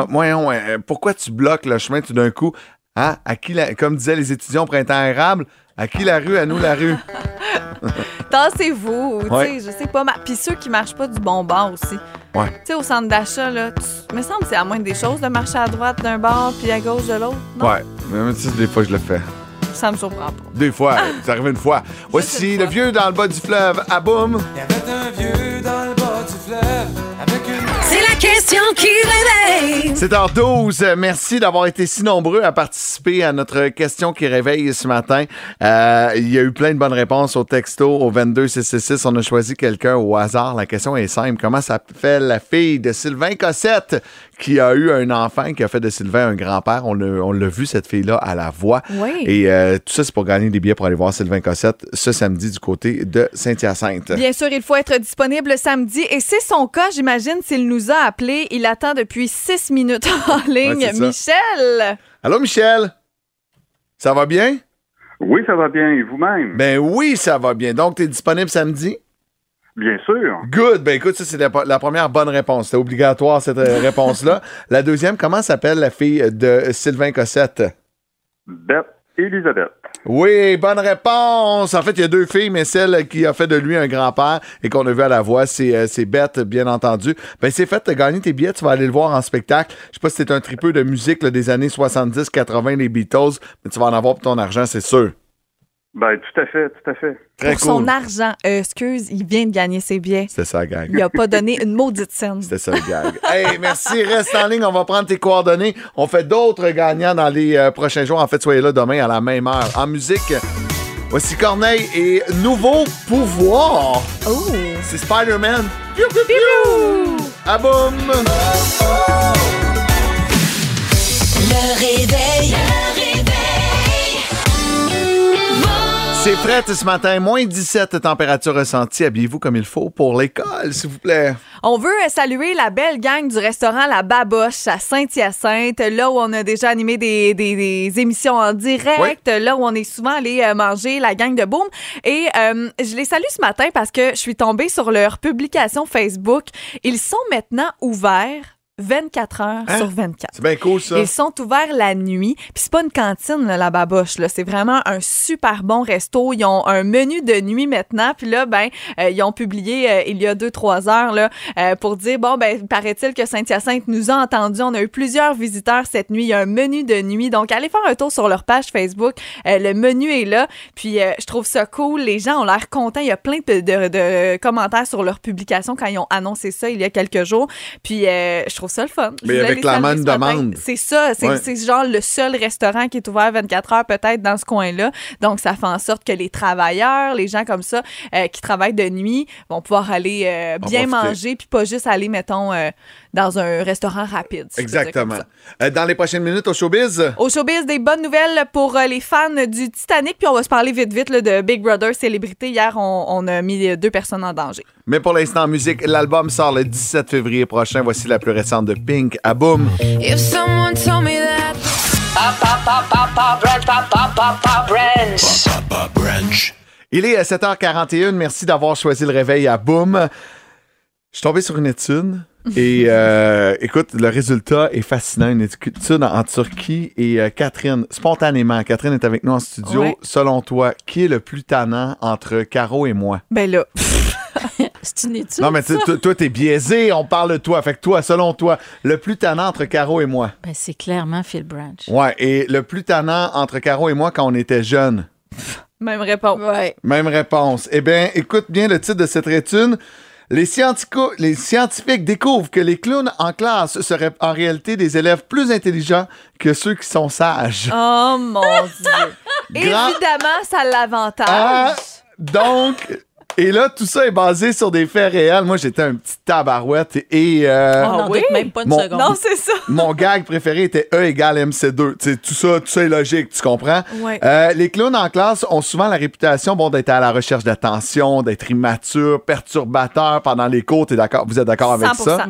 Moi, euh, pourquoi tu bloques le chemin tout d'un coup? Hein? À qui la- comme disaient les étudiants au printemps érable, à qui la rue, à nous la rue? Tassez-vous, tu Ouais. sais, je sais pas. ma- Puis ceux qui marchent pas du bon bord aussi. Ouais. Tu sais, au centre d'achat, là, tu... me semble que c'est à moins des choses de marcher à droite d'un bord puis à gauche de l'autre. Ouais, mais même si des fois je le fais. ça me surprend pas. Des fois, ça arrive une fois. Voici le fois. vieux dans le bas du fleuve, à boum. Il y avait un vieux dans le bas du fleuve avec une C'est la question qui réveille. 7h12, euh, merci d'avoir été si nombreux à participer à notre question qui réveille ce matin. Euh, il y a eu plein de bonnes réponses au texto au 22666. On a choisi quelqu'un au hasard. La question est simple. Comment s'appelle la fille de Sylvain Cossette qui a eu un enfant qui a fait de Sylvain un grand-père? On l'a on l'a vu, cette fille-là, à la voix. Oui. Et euh, tout ça, c'est pour gagner des billets pour aller voir Sylvain Cossette ce samedi du côté de Saint-Hyacinthe. Bien sûr, il faut être disponible samedi et c'est son cas, j'imagine, s'il nous a appelé. Il attend depuis six minutes en ligne. Ouais. Michel! Allô, Michel? Ça va bien? Oui, ça va bien. Et vous-même? Ben oui, ça va bien. Donc, tu es disponible samedi? Bien sûr. Good. Ben écoute, ça, c'est la, la première bonne réponse. C'était obligatoire, cette euh, réponse-là. La deuxième, comment s'appelle la fille de Sylvain Cossette? Bette Elisabeth. Oui, bonne réponse. En fait, il y a deux filles, mais celle qui a fait de lui un grand-père et qu'on a vu à la voix, c'est euh, Bette, bien entendu. Ben, c'est fait, t'as gagné tes billets, tu vas aller le voir en spectacle. Je sais pas si c'est un tripeux de musique des années 70, 80, les Beatles, mais tu vas en avoir pour ton argent, c'est sûr. Ben, tout à fait, tout à fait. Très Pour cool. son argent. Euh, excuse, il vient de gagner ses billets. C'était ça, gang. Il a pas donné une maudite scène. C'était ça le gag. hey, merci. Reste en ligne. On va prendre tes coordonnées. On fait d'autres gagnants dans les euh, prochains jours. En fait, soyez là demain à la même heure. En musique, voici Corneille et Nouveau Pouvoir. Oh! C'est Spider-Man. Piou, piou, piou. Ah boum. Le réveil. Le réveil. C'est frais ce matin, moins 17 température ressentie. Habillez-vous comme il faut pour l'école, s'il vous plaît. On veut euh, saluer la belle gang du restaurant La Baboche à Saint-Hyacinthe, là où on a déjà animé des, des- des émissions en direct, là où on est souvent allé euh, manger la gang de Boom. Et euh, je les salue ce matin parce que je suis tombée sur leur publication Facebook. Ils sont maintenant ouverts 24 heures Hein? sur 24. C'est bien cool, ça. Ils sont ouverts la nuit. Puis c'est pas une cantine, là, la baboche. Là. C'est vraiment un super bon resto. Ils ont un menu de nuit maintenant. Puis là, ben, euh, ils ont publié euh, il y a deux, trois heures là, euh, pour dire, bon, ben, paraît-il que Saint-Hyacinthe nous a entendus. On a eu plusieurs visiteurs cette nuit. Il y a un menu de nuit. Donc, allez faire un tour sur leur page Facebook. Le menu est là. Puis je trouve ça cool. Les gens ont l'air contents. Il y a plein de, de- de commentaires sur leur publication quand ils ont annoncé ça il y a quelques jours. Puis je trouve ça le fun. Mais saluer même ce matin. demande. C'est ça. C'est Ouais. genre le seul restaurant qui est ouvert 24 heures peut-être dans ce coin-là. Donc, ça fait en sorte que les travailleurs, les gens comme ça euh, qui travaillent de nuit vont pouvoir aller euh, bien manger puis pas juste aller, mettons, euh, dans un restaurant rapide. si Exactement. Euh, dans les prochaines minutes au showbiz, Au showbiz, des bonnes nouvelles pour euh, les fans du Titanic. Puis on va se parler vite, vite là, de Big Brother Célébrité. Hier, on, on a mis euh, deux personnes en danger. mais pour l'instant en musique, l'album sort le 17 février prochain. Voici la plus récente de Pink à Boom. If someone told me that Il est à 7h41. Merci d'avoir choisi le réveil à Boom. Je suis tombé sur une étude. Et euh, écoute, le résultat est fascinant. Une étude en Turquie. Et euh, Catherine, spontanément, Catherine est avec nous en studio. Ouais. Selon toi, qui est le plus tannant entre Caro et moi? Ben là, C'est une étude. Non, mais ça? toi, t'es biaisé. On parle de toi. Fait que toi, selon toi, le plus tannant entre Caro et moi? Ben, c'est clairement Phil Branch. Ouais. Et le plus tannant entre Caro et moi quand on était jeunes? même réponse. Ouais. Même réponse. Eh bien, écoute bien le titre de cette étude. Les, scientifiques découvrent que les clowns en classe seraient en réalité des élèves plus intelligents que ceux qui sont sages. Oh mon Dieu. Grand- Évidemment, ça l'avantage. Ah, donc, et là, tout ça est basé sur des faits réels. Moi, j'étais un petit tabarouette et euh, On n'en oui? doute même pas une Mon- seconde. Non, c'est ça. mon gag préféré était E égale MC2. Tu sais, tout ça, tout ça est logique, tu comprends? Ouais. Euh, les clowns en classe ont souvent la réputation bon, d'être à la recherche d'attention, d'être immatures, perturbateurs pendant les cours. T'es d'accord? Vous êtes d'accord avec 100%. ça?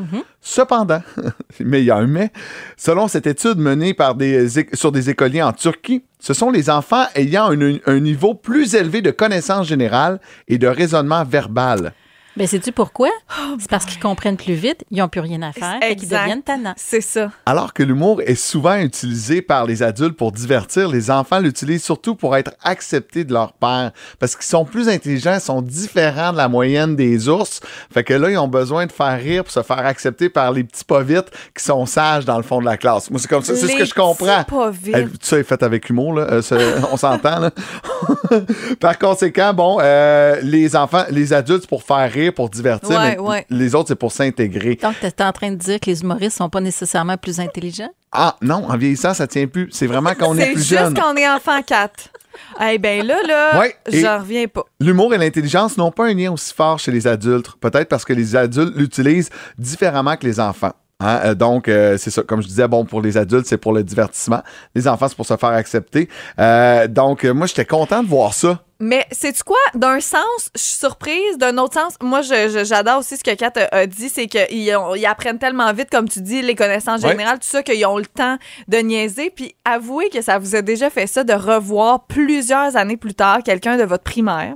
Cependant, mais il y a un mais, selon cette étude menée sur des écoliers en Turquie, ce sont les enfants ayant un, un niveau plus élevé de connaissances générales et de raisonnement verbal. Ben, sais-tu pourquoi? c'est parce qu'ils comprennent plus vite, ils n'ont plus rien à faire, et qu'ils Exact. deviennent tannants. C'est ça. Alors que l'humour est souvent utilisé par les adultes pour divertir, les enfants l'utilisent surtout pour être acceptés de leur père. Parce qu'ils sont plus intelligents, ils sont différents de la moyenne des ours. Fait que là, ils ont besoin de faire rire pour se faire accepter par les petits pas vite qui sont sages dans le fond de la classe. Moi, c'est comme ça, c'est ce que je comprends. pas vite. Tout ça est fait avec humour, là. Euh, on s'entend, là. Par conséquent, bon, euh, les enfants, les adultes, pour faire rire, pour divertir, Ouais, mais ouais. les autres, c'est pour s'intégrer. Donc, tu es en train de dire que les humoristes sont pas nécessairement plus intelligents? Ah, non, en vieillissant, ça tient plus. C'est vraiment quand on est C'est plus juste jeune. quand on est enfant 4. Eh ben là, là, Ouais, j'en reviens pas. L'humour et l'intelligence n'ont pas un lien aussi fort chez les adultes. Peut-être parce que les adultes l'utilisent différemment que les enfants. Hein, euh, donc, euh, c'est ça. Comme je disais, bon, pour les adultes, c'est pour le divertissement. Les enfants, c'est pour se faire accepter. Euh, donc, euh, moi, j'étais content de voir ça. Mais c'est-tu quoi? D'un sens, je suis surprise. D'un autre sens, moi, j'adore aussi ce que Kat a, a dit, c'est qu'ils ils apprennent tellement vite, comme tu dis, les connaissances Ouais. générales, tout ça, qu'ils ont le temps de niaiser. Puis avouez que ça vous a déjà fait ça, de revoir plusieurs années plus tard quelqu'un de votre primaire.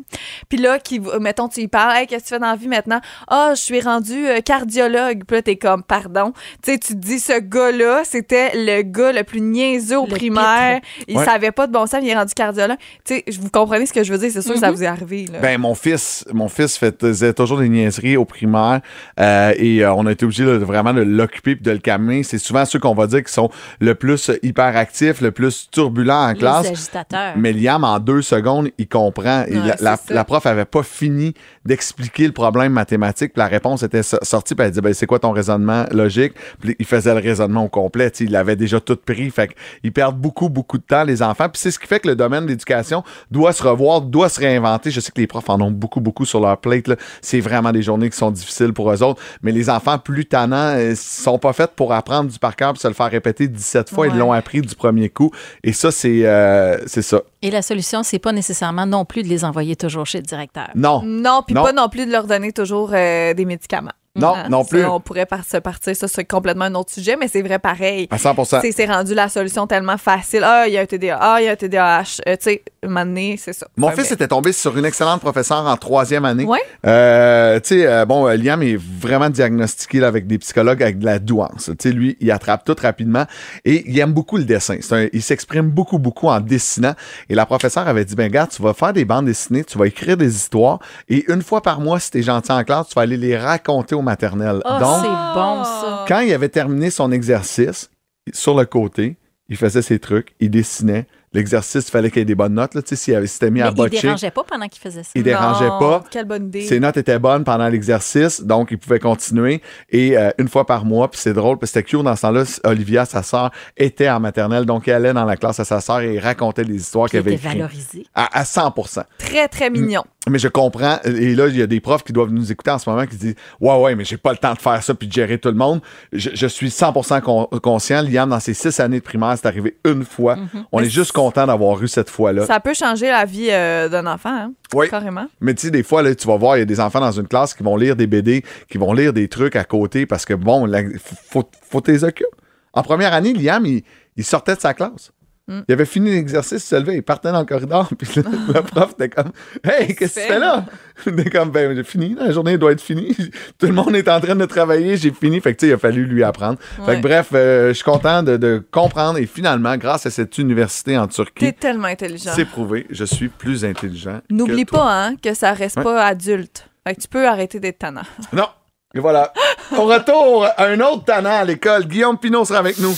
Puis là, qui, vous- mettons, tu y parles, hey, qu'est-ce que tu fais dans la vie maintenant? Ah, je suis rendu euh, cardiologue. Puis là, t'es comme, pardon. Tu sais, tu te dis, ce gars-là, c'était le gars le plus niaiseux au Le primaire. Il Ouais. savait pas de bon sens, il est rendu cardiologue. Tu sais, vous comprenez ce que je veux dire? C'est sûr que ça vous est arrivé, là. Ben, mon fils, mon fils faisait toujours des niaiseries au primaire euh, et euh, on a été obligé là, de vraiment de l'occuper puis de le calmer. C'est souvent ceux qu'on va dire qui sont le plus hyperactifs, le plus turbulents en Les classe. agitateurs. Mais Liam, en deux secondes, il comprend. Et Ouais, la, prof avait pas fini d'expliquer le problème mathématique. Puis la réponse était so- sortie. Puis elle disait, ben, c'est quoi ton raisonnement logique? Puis il faisait le raisonnement au complet. Il avait déjà tout pris. Fait qu'ils perdent beaucoup, beaucoup de temps, les enfants. Puis c'est ce qui fait que le domaine de l'éducation doit se revoir, doit se réinventer. Je sais que les profs en ont beaucoup, beaucoup sur leur plate. C'est vraiment des journées qui sont difficiles pour eux autres. Mais les enfants plus tannants euh, sont pas faits pour apprendre du par cœur se le faire répéter 17 fois. Ils l'ont appris du premier coup. Et ça, c'est euh, c'est ça. Et la solution, c'est pas nécessairement non plus de les envoyer toujours chez le directeur. Non. Non, puis pas non plus de leur donner toujours euh, des médicaments. Non, Hein, non ça, plus. on pourrait par se partir, ça c'est complètement un autre sujet, mais c'est vrai pareil. À 100 C'est c'est rendu la solution tellement facile. Ah, il y a un TDA. Ah, il y a un TDAH. Euh, tu sais, donné, c'est ça. Mon fils mais- était tombé sur une excellente professeure en troisième année. Ouais. Euh, tu sais, euh, bon, Liam est vraiment diagnostiqué là, avec des psychologues avec de la douance. Tu sais, lui, il attrape tout rapidement et il aime beaucoup le dessin. Un- il s'exprime beaucoup, beaucoup en dessinant. Et la professeure avait dit, ben regarde, tu vas faire des bandes dessinées, tu vas écrire des histoires et une fois par mois, si t'es gentil en classe, tu vas aller les raconter au maternel. Oh, Donc, c'est bon, ça. quand il avait terminé son exercice, sur le côté, il faisait ses trucs, il dessinait. L'exercice, il fallait qu'il y ait des bonnes notes. Là, tu sais, s'il avait- s'était mis Mais à il botcher. dérangeait pas pendant qu'il faisait ça. Il dérangeait Non, pas. Quelle bonne idée. Ses notes étaient bonnes pendant l'exercice, donc il pouvait continuer. Et euh, une fois par mois, puis c'est drôle, parce que c'était cute dans ce temps-là, Olivia, sa sœur, était en maternelle, donc elle allait dans la classe à sa sœur et racontait les histoires qu'elle avait était écrites. valorisé. À, à 100 Très, très mignon. Mais je comprends. Et là, il y a des profs qui doivent nous écouter en ce moment qui disent Ouais, ouais, mais j'ai pas le temps de faire ça puis de gérer tout le monde. Je, je suis 100 con- conscient. Liam, dans ses six années de primaire, c'est arrivé une fois. On Mais est juste content d'avoir eu cette fois-là. Ça peut changer la vie euh, d'un enfant, hein, Oui. carrément. Mais tu sais, des fois, là, tu vas voir, il y a des enfants dans une classe qui vont lire des BD, qui vont lire des trucs à côté parce que, bon, la- faut, faut tes occuper. En première année, Liam, il, il sortait de sa classe. Mm. Il avait fini l'exercice, il se levait, il partait dans le corridor, puis le, le prof était comme Hey, qu'est-ce que tu fais là? Il était comme Ben, j'ai fini, la journée doit être finie. Tout le monde est en train de travailler, j'ai fini. Fait que tu sais, il a fallu lui apprendre. Fait que bref, euh, je suis content de, de comprendre et finalement, grâce à cette université en T'es Turquie, tellement intelligent. c'est prouvé, je suis plus intelligent. N'oublie pas hein, que ça reste pas adulte. Fait que tu peux arrêter d'être tannant. Non. Et voilà. Au retour, un autre talent à l'école. Guillaume Pinot sera avec nous.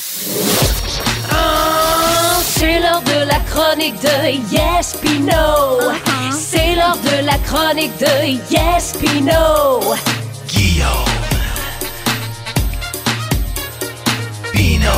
C'est l'heure de la chronique de Yes Pino. C'est l'heure de la chronique de Yes Pino. Guillaume. Pino.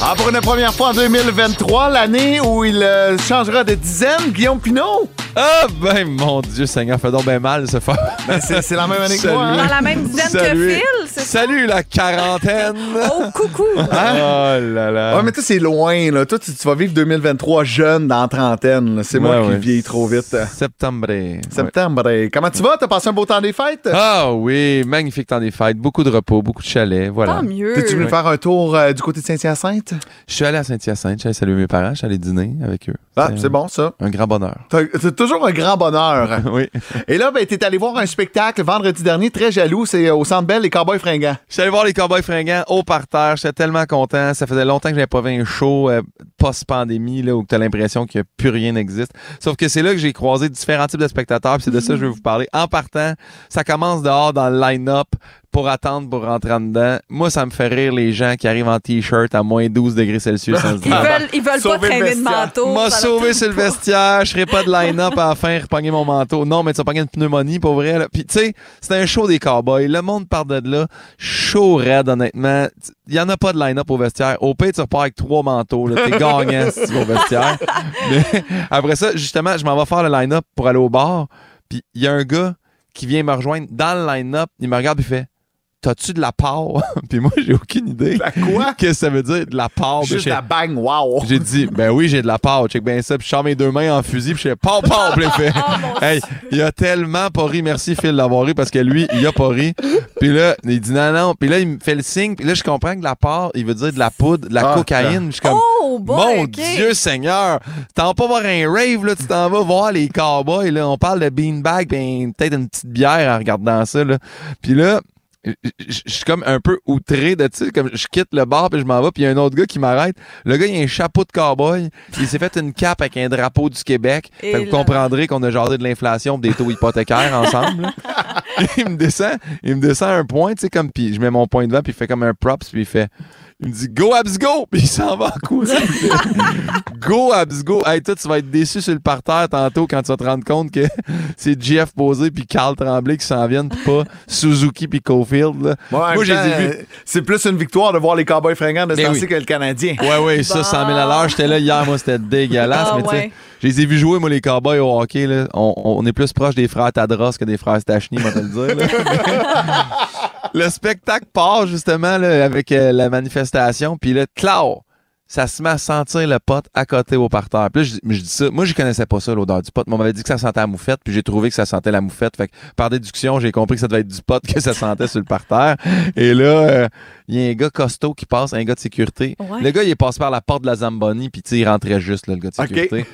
Ah, pour une première fois en 2023, l'année où il euh, changera de dizaine, Guillaume Pinot. Ah, ben, mon Dieu Seigneur, fait donc bien mal se faire. Ben, c'est la même année que moi. hein? Dans la même dizaine Salut. que Phil, c'est ça? Salut la quarantaine! Oh, coucou! Oh là là! Ouais, mais toi, c'est loin, là. Toi, tu, tu vas vivre 2023 jeune dans la trentaine. C'est moi Ouais, qui vieillis trop vite. Septembre. Septembre. Et Comment tu vas? T'as passé un beau temps des fêtes? Ah oui, magnifique temps des fêtes, beaucoup de repos, beaucoup de chalets, voilà. Tant mieux. T'es-tu venu Ouais. faire un tour euh, du côté de Saint-Hyacinthe? Je suis allé à Saint-Hyacinthe, j'allais saluer mes parents, j'allais dîner avec eux. Ah, c'est bon, ça. Un grand bonheur. T'as toujours un grand bonheur. oui. Et là, ben, t'es allé voir un spectacle vendredi dernier, très jaloux. C'est au Centre Bell, les Cowboys Je suis allé voir les Cowboys fringants au parterre. J'étais tellement content. Ça faisait longtemps que j'avais pas vu un show euh, post-pandémie là, où tu as l'impression que plus rien n'existe. Sauf que c'est là que j'ai croisé différents types de spectateurs. C'est de ça que je vais vous parler. En partant, ça commence dehors dans le line-up pour attendre pour rentrer en dedans. Moi, ça me fait rire les gens qui arrivent en t-shirt à moins 12 degrés Celsius. Ils disant, veulent, ils veulent pas Sauver traîner de manteau. m'a sauvé sur le vestiaire, je serai pas de line-up à la fin, repogner mon manteau. Non, mais tu vas pogner une pneumonie, pour vrai. là. Puis, tu sais, c'est un show des cowboys. Le monde part de là, chaud raide, honnêtement. Il y en a pas de line-up au vestiaire. Au pire, tu repars avec trois manteaux. T'es gagnant si tu vas au vestiaire. Mais après ça, justement, je m'en vais faire le line-up pour aller au bar. Puis, il y a un gars qui vient me rejoindre dans le line-up. Il me regarde et fait T'as-tu de la part? Puis moi, j'ai aucune idée. La quoi? Qu'est-ce que ça veut dire, de la part? Juste j'ai- la bang, wow! j'ai dit, ben oui, j'ai de la part. Check bien ça. Puis je sors mes deux mains en fusil. Puis je fais, pau, pau. Puis il fait, hey, il a tellement pas ri. Merci, Phil, d'avoir ri parce que lui, il a pas ri. Puis là, il dit non, non. Puis là, il me fait le signe. Puis là, je comprends que la part, il veut dire de la poudre, de la Ah, cocaïne. Je suis comme, Oh, boy, mon. Dieu Seigneur, t'en vas pas voir un rave, là, tu t'en vas voir les cowboys, là. On parle de beanbag, ben, peut-être une petite bière en regardant ça, là. Puis là, je suis comme un peu outré de, tu sais, comme je quitte le bar puis je m'en vais, puis il y a un autre gars qui m'arrête. Le gars, il a un chapeau de cowboy, il s'est fait une cape avec un drapeau du Québec. Et Fait que vous comprendrez qu'on a jasé de l'inflation des taux hypothécaires ensemble. il me descend, il me descend un point, tu sais, comme, puis je mets mon point devant, puis il fait comme un props, puis il fait, il me dit Go Abs Go! Puis il s'en va en courant. go Abs Go! Hey, toi, tu vas être déçu sur le parterre tantôt quand tu vas te rendre compte que c'est Jeff Posé puis Carl Tremblay qui s'en viennent, pis pas Suzuki puis Cofield. là. Moi, en Moi, j'ai temps, vu. euh, C'est plus une victoire de voir les Cowboys fringants de se Ben lancer oui. que le Canadien. Ouais, ouais, ça, 100 000 à l'heure. J'étais là hier, moi, c'était dégueulasse. Ah, mais tu sais, je les ai vus jouer, moi, les Cowboys au hockey. Là. On, on est plus proche des frères Tadros que des frères Stachny, moi, te le dire. le spectacle part, justement, là, avec euh, la manifestation. Puis là, Clau, ça se met à sentir le pot à côté au parterre. Puis là, je, je dis ça. Moi, je connaissais pas ça, l'odeur du pot. Mais on m'avait dit que ça sentait la moufette, puis j'ai trouvé que ça sentait la moufette. Fait que par déduction, j'ai compris que ça devait être du pot que ça sentait sur le parterre. Et là, euh, il y a un gars costaud qui passe, un gars de sécurité. Ouais. Le gars, il est passé par la porte de la Zamboni, puis tu sais, il rentrait juste, là, le gars de sécurité.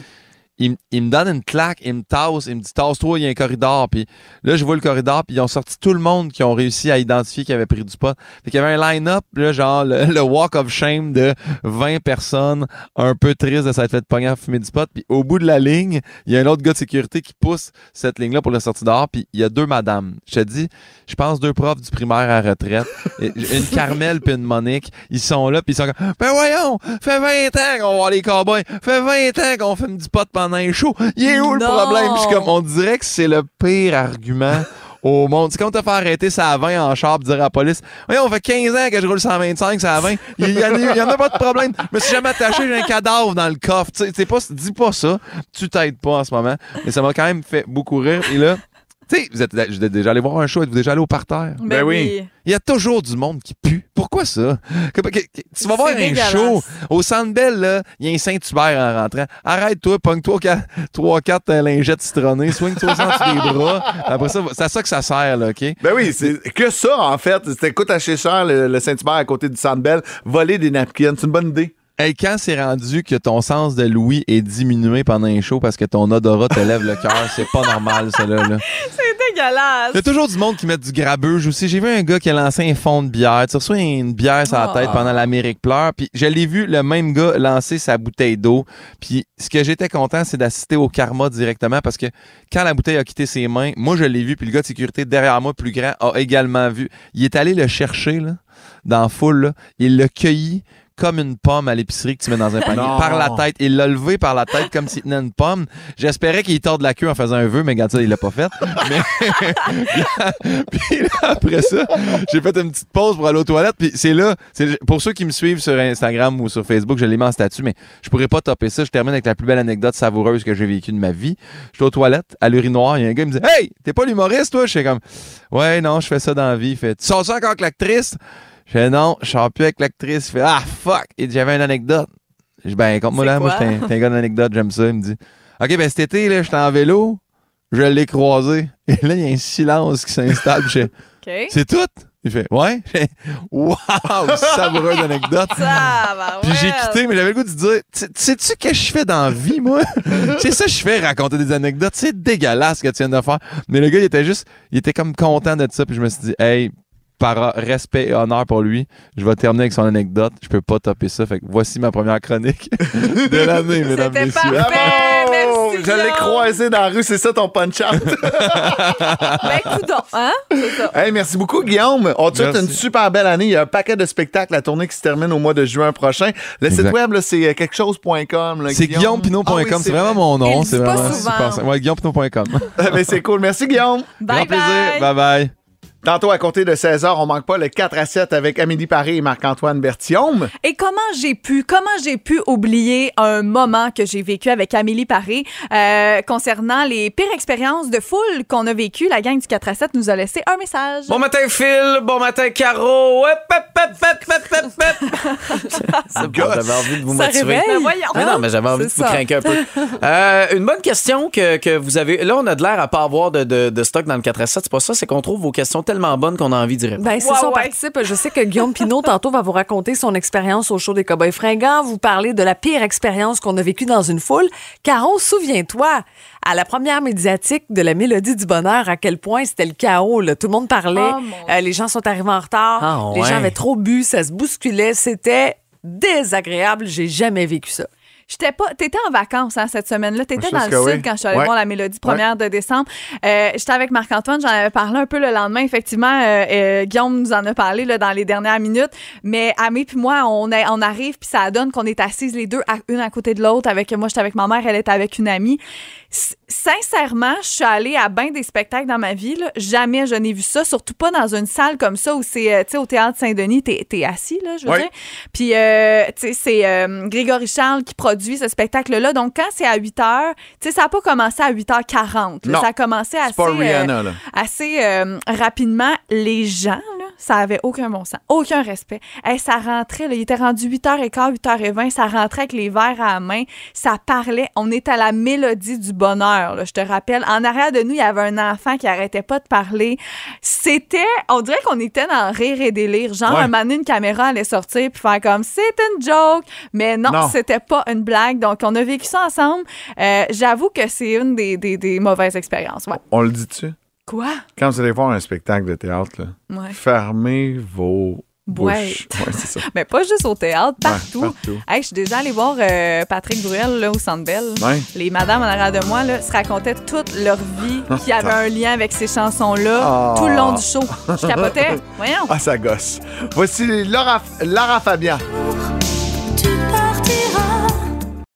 Il, il me donne une claque, il me tasse, il me dit tasse-toi, il y a un corridor. Puis là, je vois le corridor, puis ils ont sorti tout le monde qui ont réussi à identifier qu'il avait pris du pot. Fait qu'il y avait un line-up, genre le, le walk of shame de 20 personnes, un peu tristes de s'être fait pogner à fumer du pot. Puis au bout de la ligne, il y a un autre gars de sécurité qui pousse cette ligne-là pour la sortie dehors. Puis il y a deux madames. Je te dis, je pense deux profs du primaire à retraite, Et une Carmel puis une Monique. Ils sont là, puis ils sont comme, ben voyons, fait 20 ans qu'on va voir les cowboys, fait 20 ans qu'on fume du pot pendant un show. Il est où le problème? Puis je suis comme, on dirait que c'est le pire argument. Au monde. C'est comme te faire arrêter ça à 20 en char pis dire à la police Ouais, on fait 15 ans que je roule 125, ça à 20. Il y, en a, il y en a pas de problème. Je me suis jamais attaché, j'ai un cadavre dans le coffre. Tu sais, pas, dis pas ça. Tu t'aides pas en ce moment. Mais ça m'a quand même fait beaucoup rire. Et là, tu sais, vous êtes, vous êtes déjà allé voir un show, êtes-vous déjà allé au parterre? Ben oui. Il y a toujours du monde qui pue. Pourquoi ça? Que- que- que- tu vas voir un dégueulasse. show au Centre Bell, là, il y a un Saint-Hubert en rentrant. Arrête-toi, pogne-toi 3-4 lingettes citronnées, swing-toi au centre des bras. Après ça, c'est à ça que ça sert, là, OK? Ben oui, c'est que ça, en fait. C'était coûte acheter cher, le, le Saint-Hubert à côté du Centre Bell. Voler des napkins, c'est une bonne idée. Hey, quand c'est rendu que ton sens de l'ouïe est diminué pendant un show parce que ton odorat te lève le cœur, c'est pas normal, ça, là. là. Dégueulasse. Il y a toujours du monde qui met du grabuge aussi. J'ai vu un gars qui a lancé un fond de bière. Tu reçois une bière sur la Ah. tête pendant l'Amérique pleure. Puis je l'ai vu, le même gars, lancer sa bouteille d'eau. Puis ce que j'étais content, c'est d'assister au karma directement parce que quand la bouteille a quitté ses mains, moi je l'ai vu. Puis le gars de sécurité derrière moi, plus grand, a également vu. Il est allé le chercher là, dans la foule. là. Il l'a cueilli comme une pomme à l'épicerie que tu mets dans un panier, Non. par la tête. Il l'a levé par la tête comme s'il tenait une pomme. J'espérais qu'il torde la queue en faisant un vœu, mais regarde ça, il l'a pas fait. Mais puis là, après ça, j'ai fait une petite pause pour aller aux toilettes. Puis c'est là, c'est pour ceux qui me suivent sur Instagram ou sur Facebook, je l'ai mis en statut, mais je pourrais pas topper ça. Je termine avec la plus belle anecdote savoureuse que j'ai vécue de ma vie. Je suis aux toilettes, à l'urinoir, il y a un gars qui me dit Hey, t'es pas l'humoriste, toi? Je suis comme Ouais, non, je fais ça dans la vie. Il fait Tu sors ça encore avec l'actrice? Je fais non, je sors plus avec l'actrice. Il fait Ah fuck! Et j'avais une anecdote. Je dis Ben, compte-moi là, moi, j'étais un- gars d'anecdote, j'aime ça. Il me dit OK, ben cet été, là, j'étais en vélo, je l'ai croisé. Et là, il y a un silence qui s'installe. je fais, OK. C'est tout? Il fait Ouais. Je fais, Wow! Savoureuse anecdote. Ça va, Puis j'ai quitté, mais j'avais le goût de dire Tu- Sais-tu que je fais dans la vie, moi? C'est ça que je fais, raconter des anecdotes. C'est dégueulasse ce que tu viens de faire. Mais le gars, il était juste, il était comme content de ça. Puis je me suis dit Hey, par respect et honneur pour lui, je vais terminer avec son anecdote. Je peux pas topper ça. Fait que voici ma première chronique de l'année, mesdames, C'était messieurs. parfait. Bravo! merci, Je l'ai croisé dans la rue, c'est ça ton punch-out. Ben, hein? C'est ça. hey, merci beaucoup, Guillaume. On te souhaite une super belle année. Il y a un paquet de spectacles, la tournée qui se termine au mois de juin prochain. Le site web, c'est euh, quelque chose.com. C'est Guillaume. guillaumepinot.com, Ah oui, c'est vraiment mon nom. C'est vraiment souvent. super. Ouais, guillaumepinot.com. Ben, c'est cool. Merci, Guillaume. Bye Grand plaisir. Bye bye. Tantôt, à compter de 16h, on manque pas le 4 à 7 avec Amélie Paré et Marc-Antoine Berthiaume. Et comment j'ai pu, comment j'ai pu oublier un moment que j'ai vécu avec Amélie Paré euh, concernant les pires expériences de foule qu'on a vécues? La gang du 4 à 7 nous a laissé un message. Bon matin, Phil. Bon matin, Caro. Hop, hop, hop, hop, hop, hop, hop. C'est bon, j'avais envie de vous Ça motiver. réveille. Mais non, mais j'avais envie de vous craquer un peu. Euh, une bonne question que, que vous avez. Là, on a de l'air à pas avoir de, de, de stock dans le 4 à 7. C'est pas ça, c'est qu'on trouve vos questions tellement bonnes qu'on a envie d'y répondre. Ben, c'est Ouais, ça, on ouais. participe. Je sais que Guillaume Pinot, tantôt, va vous raconter son expérience au show des Cowboys fringants, vous parler de la pire expérience qu'on a vécue dans une foule. Caro, souviens-toi, à la première médiatique de la Mélodie du Bonheur, à quel point c'était le chaos. là. Tout le monde parlait, Oh, euh, les gens sont arrivés en retard, Ah, les ouais. gens avaient trop bu, ça se bousculait, c'était désagréable. J'ai jamais vécu ça. J'étais pas. T'étais en vacances hein, cette semaine-là. T'étais dans le sud quand je suis allée Ouais. voir la mélodie première de décembre. Euh, J'étais avec Marc-Antoine, j'en avais parlé un peu le lendemain. Effectivement, euh, euh, Guillaume nous en a parlé là, dans les dernières minutes. Mais Amé puis moi, on, est- on arrive puis ça donne qu'on est assises les deux, à, une à côté de l'autre. Avec moi, j'étais avec ma mère, elle était avec une amie. Sincèrement, je suis allée à bien des spectacles dans ma vie. là. Jamais je n'ai vu ça, surtout pas dans une salle comme ça où c'est, euh, tu sais, au théâtre Saint-Denis, t'es es assis, là, je veux Oui. dire. Puis, euh, tu sais, c'est euh, Grégory Charles qui produit ce spectacle-là. Donc, quand c'est à 8 h, tu sais, ça n'a pas commencé à 8h40. là. Non. Ça a commencé assez, euh, Rihanna, là. assez euh, rapidement. Les gens, ça avait aucun bon sens, aucun respect. Hey, ça rentrait, là, il était rendu 8h15, 8h20, ça rentrait avec les verres à la main, ça parlait. On est à la mélodie du bonheur, là, je te rappelle. En arrière de nous, il y avait un enfant qui arrêtait pas de parler. C'était, on dirait qu'on était dans rire et délire. Genre, Ouais. un moment donné, une caméra allait sortir puis faire comme c'est une joke. Mais non, Non. c'était pas une blague. Donc, on a vécu ça ensemble. Euh, J'avoue que c'est une des, des- des mauvaises expériences. Ouais. On le dit-tu? Quoi? Quand vous allez voir un spectacle de théâtre, là, Ouais. fermez vos. Ouais, ça. Mais pas juste au théâtre, Ouais, partout. partout. Hey, je suis déjà allée voir euh, Patrick Bruel là, au Centre Bell. Ouais. Les madames en arrière de moi là, se racontaient toute leur vie qui avait un lien avec ces chansons-là Ah. tout le long du show. Je capotais. Voyons. Ah, ça gosse. Voici Laura, Lara Fabian.